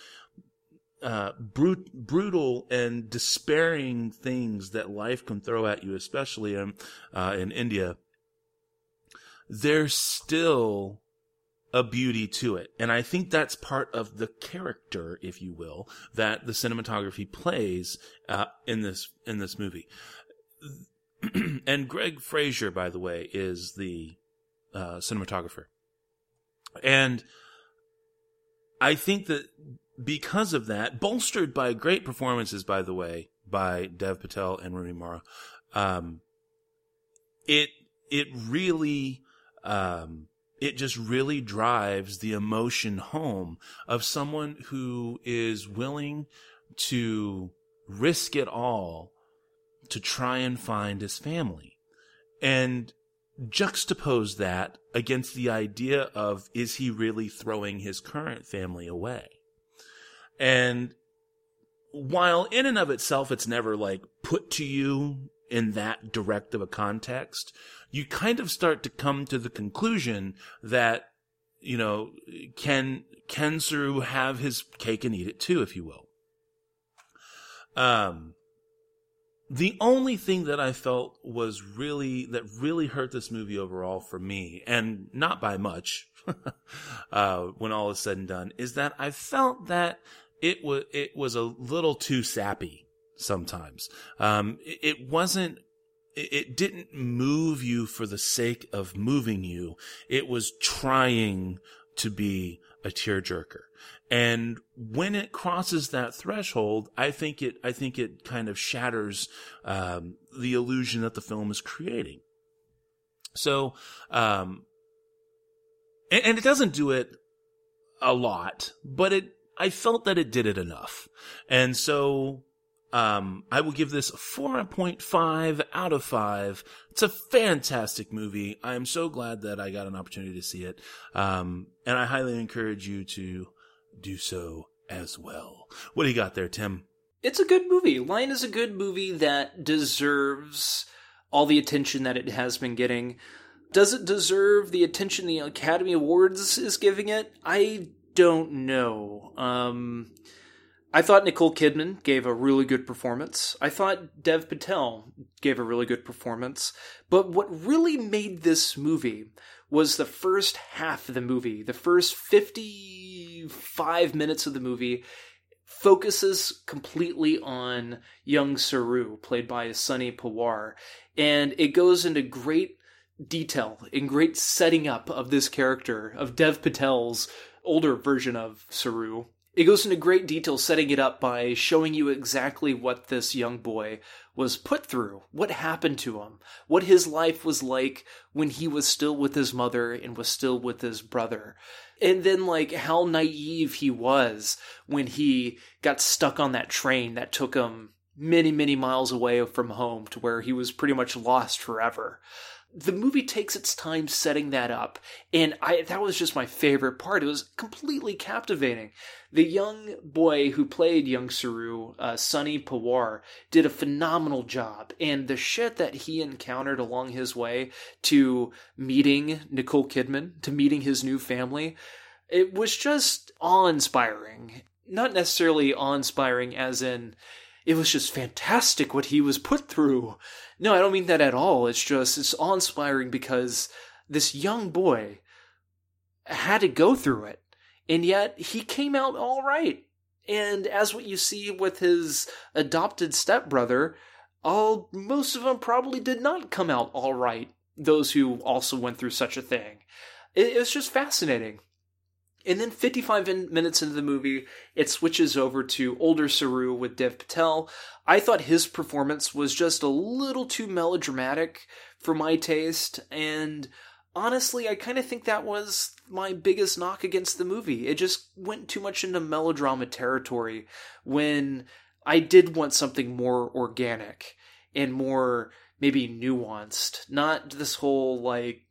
[SPEAKER 1] uh, brut- brutal and despairing things that life can throw at you, especially in, uh, in India, there's still a beauty to it. And I think that's part of the character, if you will, that the cinematography plays uh, in this in this movie. and Greig Fraser, by the way, is the uh, cinematographer. And I think that because of that, bolstered by great performances, by the way, by Dev Patel and Rooney Mara, um, it it really um, it just really drives the emotion home of someone who is willing to risk it all to try and find his family. And juxtapose that against the idea of is he really throwing his current family away? And while in and of itself it's never like put to you in that direct of a context, you kind of start to come to the conclusion that, you know, can, can Saroo have his cake and eat it too, if you will? Um, the only thing that I felt was really, that really hurt this movie overall for me, and not by much, uh, when all is said and done, is that I felt that it was, it was a little too sappy sometimes. Um, it, it wasn't, it didn't move you for the sake of moving you. It was trying to be a tearjerker. And when it crosses that threshold, I think it, I think it kind of shatters, um, the illusion that the film is creating. So, um, and, and it doesn't do it a lot, but it, I felt that it did it enough. And so, um, I will give this 4.5 out of 5. It's a fantastic movie. I am so glad that I got an opportunity to see it. Um, and I highly encourage you to do so as well. What do you got there, Tim?
[SPEAKER 2] It's a good movie. Lion is a good movie that deserves all the attention that it has been getting. Does it deserve the attention the Academy Awards is giving it? I don't know. Um, I thought Nicole Kidman gave a really good performance. I thought Dev Patel gave a really good performance. But what really made this movie was the first half of the movie. The first 55 minutes of the movie focuses completely on young Saroo, played by Sunny Pawar. And it goes into great detail, in great setting up of this character, of Dev Patel's older version of Saroo it goes into great detail setting it up by showing you exactly what this young boy was put through, what happened to him, what his life was like when he was still with his mother and was still with his brother. And then, like, how naive he was when he got stuck on that train that took him many, many miles away from home to where he was pretty much lost forever the movie takes its time setting that up and i that was just my favorite part. It was completely captivating. The young boy who played young saroo uh, sunny pawar did a phenomenal job and the shit that he encountered along his way to meeting nicole kidman to meeting his new family it was just awe-inspiring. Not necessarily awe-inspiring as in it was just fantastic what he was put through no, I don't mean that at all. It's just it's awe inspiring because this young boy had to go through it, and yet he came out all right. And as what you see with his adopted stepbrother, all most of them probably did not come out all right. Those who also went through such a thing, it, it was just fascinating. And then 55 minutes into the movie, it switches over to older Saroo with Dev Patel. I thought his performance was just a little too melodramatic for my taste, and honestly, I kind of think that was my biggest knock against the movie. It just went too much into melodrama territory when I did want something more organic and more maybe nuanced. Not this whole like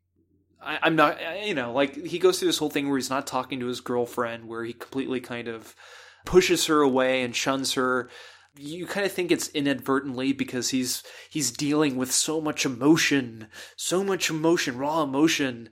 [SPEAKER 2] I, am not, you know, like he goes through this whole thing where he's not talking to his girlfriend, where he completely kind of pushes her away and shuns her. You kind of think it's inadvertently because he's he's dealing with so much emotion, so much emotion, raw emotion.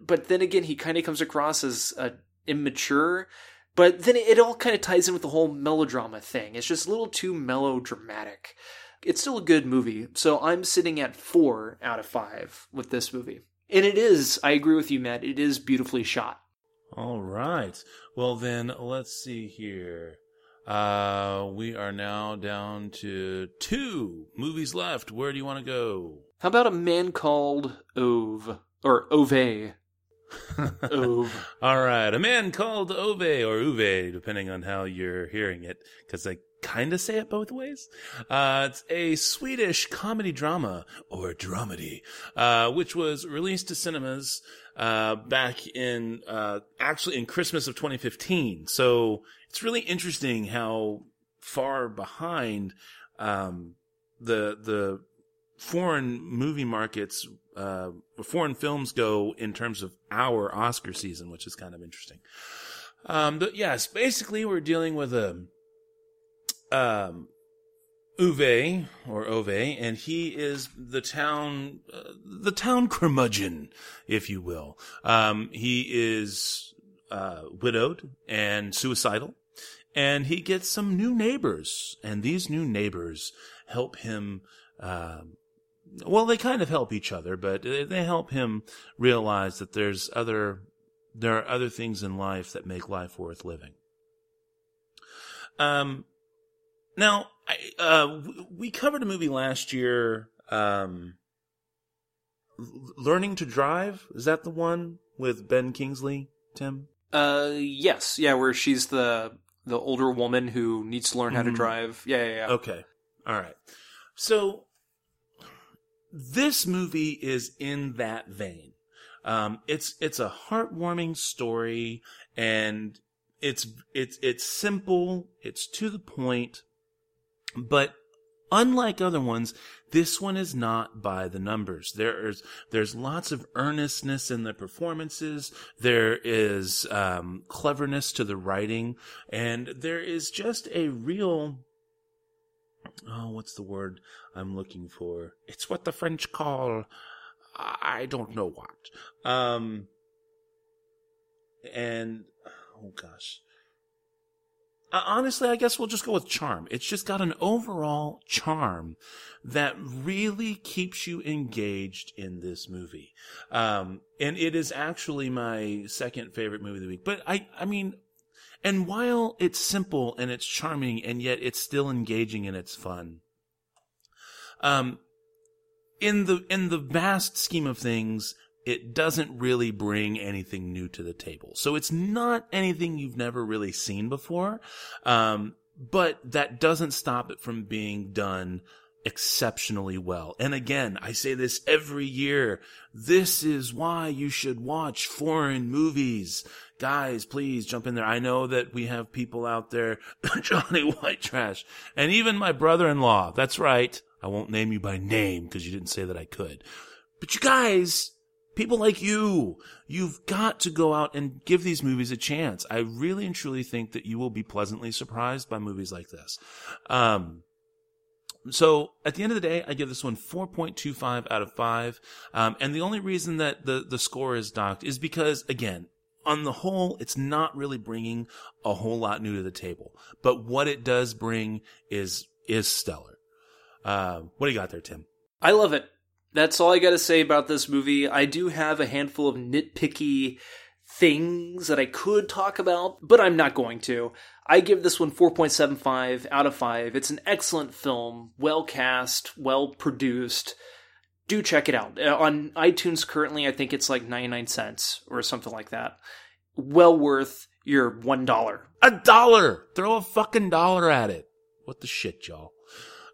[SPEAKER 2] But then again, he kind of comes across as uh, immature. But then it all kind of ties in with the whole melodrama thing. It's just a little too melodramatic. It's still a good movie, so I'm sitting at four out of five with this movie. And it is, I agree with you, Matt, it is beautifully shot.
[SPEAKER 1] All right. Well, then, let's see here. Uh, we are now down to two movies left. Where do you want to go?
[SPEAKER 2] How about a man called Ove? Or Ove.
[SPEAKER 1] Ove. All right. A man called Ove or Uve, depending on how you're hearing it, because I kind of say it both ways. Uh, it's a Swedish comedy drama or dramedy, uh, which was released to cinemas, uh, back in, uh, actually in Christmas of 2015. So it's really interesting how far behind, um, the, the foreign movie markets, uh, foreign films go in terms of our Oscar season, which is kind of interesting. Um, but yes, basically we're dealing with a, um, Uwe or Ove, and he is the town, uh, the town curmudgeon, if you will. Um, he is uh, widowed and suicidal, and he gets some new neighbors, and these new neighbors help him. Uh, well, they kind of help each other, but they help him realize that there's other, there are other things in life that make life worth living. Um, now, I, uh, we covered a movie last year, um, Learning to Drive. Is that the one with Ben Kingsley, Tim?
[SPEAKER 2] Uh, yes, yeah, where she's the the older woman who needs to learn mm-hmm. how to mm-hmm. drive. Yeah, yeah, yeah.
[SPEAKER 1] Okay, all right. So this movie is in that vein. Um, it's it's a heartwarming story, and it's it's it's simple. It's to the point but unlike other ones, this one is not by the numbers. There is there's lots of earnestness in the performances. There is um, cleverness to the writing, and there is just a real oh, what's the word I'm looking for? It's what the French call I don't know what. Um, and oh gosh, honestly, I guess we'll just go with charm. It's just got an overall charm that really keeps you engaged in this movie. Um, and it is actually my second favorite movie of the week. But I, I mean, and while it's simple and it's charming and yet it's still engaging and it's fun. Um, in the, in the vast scheme of things, it doesn't really bring anything new to the table. So it's not anything you've never really seen before. Um, but that doesn't stop it from being done exceptionally well. And again, I say this every year. This is why you should watch foreign movies. Guys, please jump in there. I know that we have people out there, Johnny White Trash, and even my brother-in-law. That's right. I won't name you by name because you didn't say that I could. But you guys, People like you, you've got to go out and give these movies a chance. I really and truly think that you will be pleasantly surprised by movies like this. Um, so at the end of the day, I give this one 4.25 out of 5. Um, and the only reason that the, the score is docked is because, again, on the whole, it's not really bringing a whole lot new to the table. But what it does bring is, is stellar. Uh, what do you got there, Tim?
[SPEAKER 2] I love it that's all I got to say about this movie. I do have a handful of nitpicky things that I could talk about, but I'm not going to. I give this one 4.75 out of 5. It's an excellent film, well cast, well produced. Do check it out. Uh, on iTunes currently, I think it's like 99 cents or something like that. Well worth your $1.
[SPEAKER 1] A dollar! Throw a fucking dollar at it. What the shit, y'all?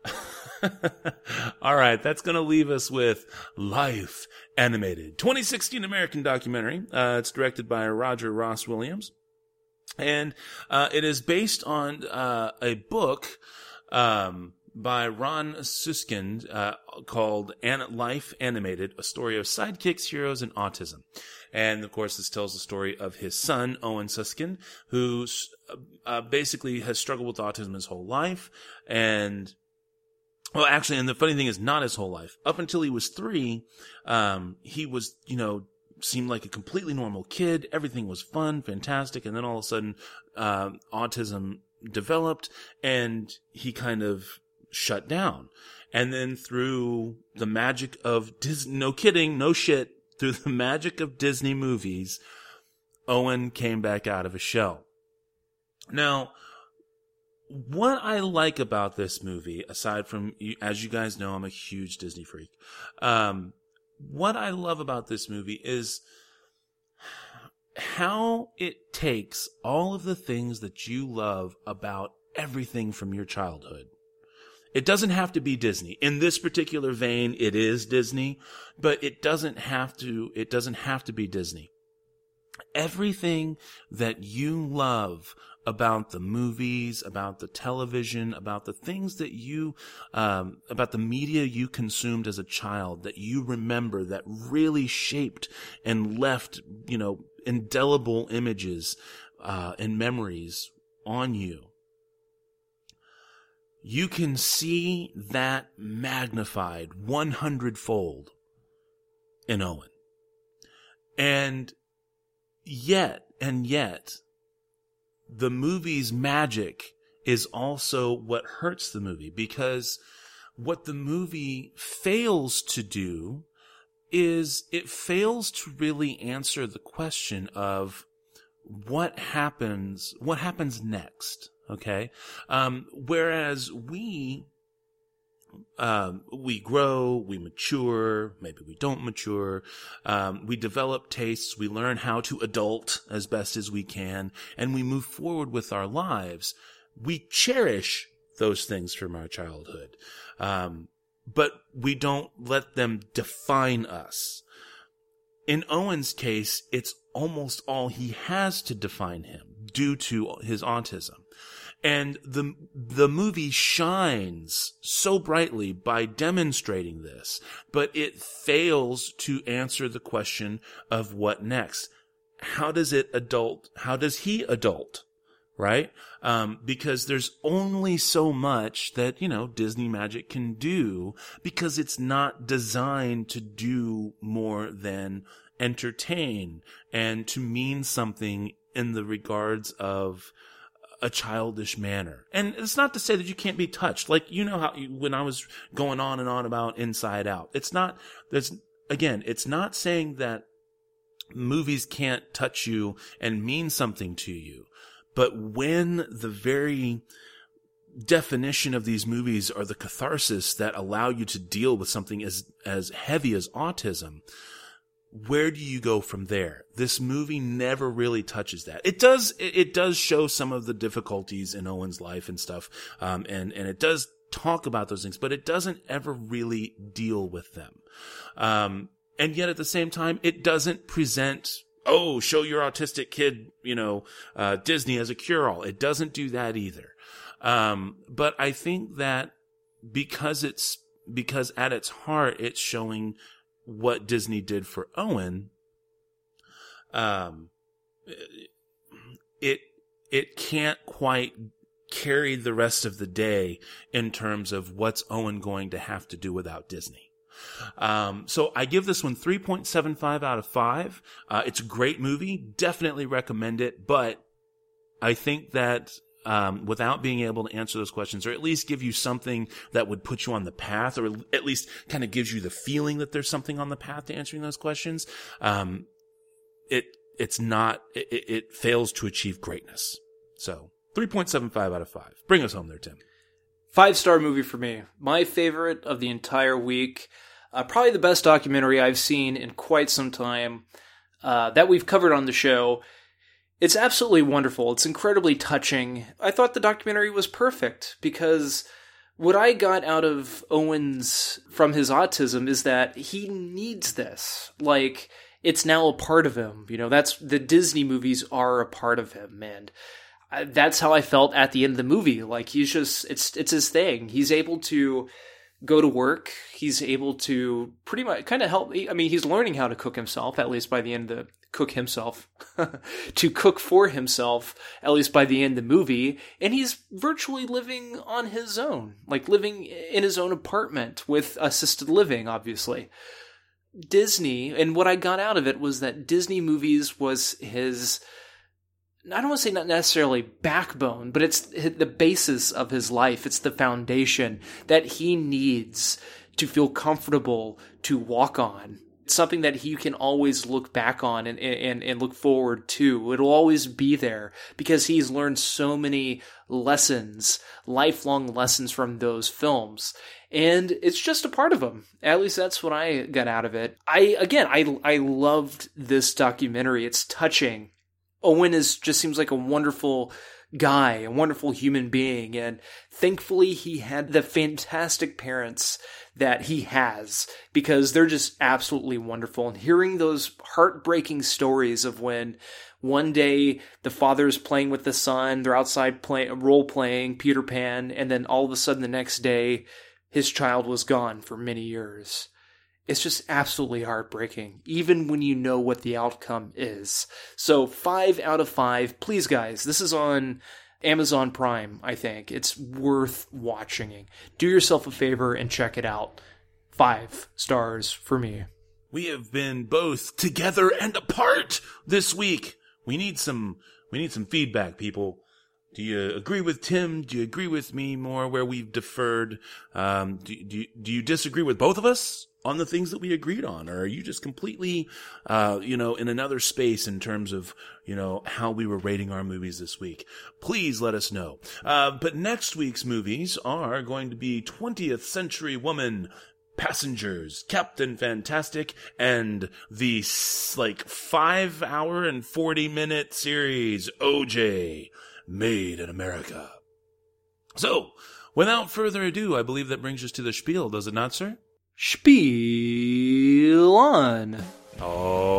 [SPEAKER 1] All right, that's going to leave us with Life Animated, 2016 American documentary. Uh, it's directed by Roger Ross Williams, and uh, it is based on uh, a book um, by Ron Suskind uh, called Life Animated: A Story of Sidekicks, Heroes, and Autism. And of course, this tells the story of his son, Owen Suskind, who uh, basically has struggled with autism his whole life and well, actually, and the funny thing is, not his whole life. Up until he was three, um, he was, you know, seemed like a completely normal kid. Everything was fun, fantastic, and then all of a sudden, uh, autism developed, and he kind of shut down. And then through the magic of Disney, no kidding, no shit, through the magic of Disney movies, Owen came back out of a shell. Now, what I like about this movie, aside from, as you guys know, I'm a huge Disney freak. Um, what I love about this movie is how it takes all of the things that you love about everything from your childhood. It doesn't have to be Disney. In this particular vein, it is Disney, but it doesn't have to, it doesn't have to be Disney. Everything that you love about the movies, about the television, about the things that you, um, about the media you consumed as a child that you remember that really shaped and left, you know, indelible images, uh, and memories on you. you can see that magnified 100 fold in Owen. And yet, and yet, the movie's magic is also what hurts the movie because what the movie fails to do is it fails to really answer the question of what happens, what happens next. Okay. Um, whereas we, um, we grow, we mature, maybe we don't mature, um, we develop tastes, we learn how to adult as best as we can, and we move forward with our lives. We cherish those things from our childhood. Um, but we don't let them define us. In Owen's case, it's almost all he has to define him due to his autism. And the, the movie shines so brightly by demonstrating this, but it fails to answer the question of what next. How does it adult? How does he adult? Right? Um, because there's only so much that, you know, Disney magic can do because it's not designed to do more than entertain and to mean something in the regards of a childish manner. And it's not to say that you can't be touched. Like, you know how you, when I was going on and on about Inside Out, it's not, there's, again, it's not saying that movies can't touch you and mean something to you. But when the very definition of these movies are the catharsis that allow you to deal with something as, as heavy as autism, where do you go from there? This movie never really touches that. It does, it, does show some of the difficulties in Owen's life and stuff. Um, and, and it does talk about those things, but it doesn't ever really deal with them. Um, and yet at the same time, it doesn't present, oh, show your autistic kid, you know, uh, Disney as a cure all. It doesn't do that either. Um, but I think that because it's, because at its heart, it's showing what Disney did for Owen, um, it it can't quite carry the rest of the day in terms of what's Owen going to have to do without Disney. Um, so I give this one 3.75 out of 5. Uh, it's a great movie. Definitely recommend it. But I think that um, without being able to answer those questions, or at least give you something that would put you on the path, or at least kind of gives you the feeling that there's something on the path to answering those questions. Um, it it's not it, it fails to achieve greatness. So three point seven five out of five. Bring us home there, Tim.
[SPEAKER 2] Five star movie for me. My favorite of the entire week. Uh, probably the best documentary I've seen in quite some time. Uh, that we've covered on the show. It's absolutely wonderful. It's incredibly touching. I thought the documentary was perfect because what I got out of Owens from his autism is that he needs this. Like, it's now a part of him. You know, that's the Disney movies are a part of him, and uh, that's how I felt at the end of the movie. Like, he's just, it's, it's his thing. He's able to go to work. He's able to pretty much kind of help. I mean, he's learning how to cook himself, at least by the end of the cook himself, to cook for himself, at least by the end of the movie. And he's virtually living on his own, like living in his own apartment with assisted living, obviously. Disney, and what I got out of it was that Disney movies was his I don't want to say not necessarily backbone, but it's the basis of his life. It's the foundation that he needs to feel comfortable to walk on. It's something that he can always look back on and, and, and look forward to. It'll always be there because he's learned so many lessons, lifelong lessons from those films. And it's just a part of him. At least that's what I got out of it. I, again, I, I loved this documentary. It's touching Owen is just seems like a wonderful guy, a wonderful human being, and thankfully he had the fantastic parents that he has because they're just absolutely wonderful. And hearing those heartbreaking stories of when one day the father's playing with the son, they're outside playing role playing Peter Pan, and then all of a sudden the next day his child was gone for many years it's just absolutely heartbreaking, even when you know what the outcome is. So, five out of five. Please, guys, this is on Amazon Prime, I think. It's worth watching. Do yourself a favor and check it out. Five stars for me.
[SPEAKER 1] We have been both together and apart this week. We need some we need some feedback, people. Do you agree with Tim? Do you agree with me more where we've deferred? Um, do, do, do you disagree with both of us on the things that we agreed on? Or are you just completely, uh, you know, in another space in terms of, you know, how we were rating our movies this week? Please let us know. Uh, but next week's movies are going to be 20th Century Woman, Passengers, Captain Fantastic, and the like five hour and 40 minute series OJ made in America. So, without further ado, I believe that brings us to the spiel, does it not, sir?
[SPEAKER 2] Spiel on.
[SPEAKER 1] All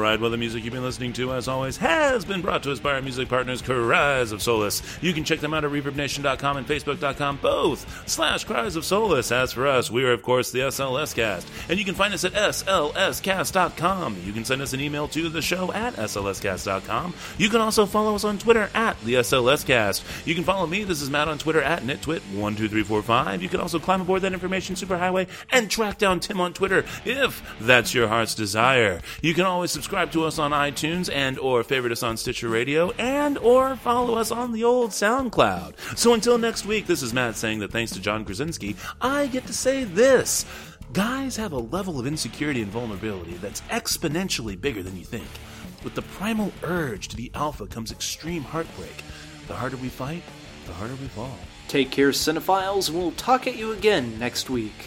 [SPEAKER 1] right, well, the music you've been listening to, as always, has been brought to us by our music partners, Cries of Solace. You can check them out at ReverbNation.com and Facebook.com, both slash Cries of Solace. As for us, we are, of course, the SLS Cast, and you can find us at SLScast.com. You can send us an email to the show at SLScast.com. You can also follow us on Twitter at the SLS Cast. You can follow me, this is Matt on Twitter at NitTwit12345. You can also climb aboard that information superhighway and track down Tim on Twitter if that's your heart's desire. You can always subscribe to us on iTunes and or favorite us on Stitcher Radio and or follow us on the old SoundCloud. So until next week, this is Matt saying that thanks to John Krasinski, I get to say this. Guys have a level of insecurity and vulnerability that's exponentially bigger than you think. With the primal urge to be alpha comes extreme heartbreak. The harder we fight, the harder we fall.
[SPEAKER 2] Take care, cinephiles, and we'll talk at you again next week.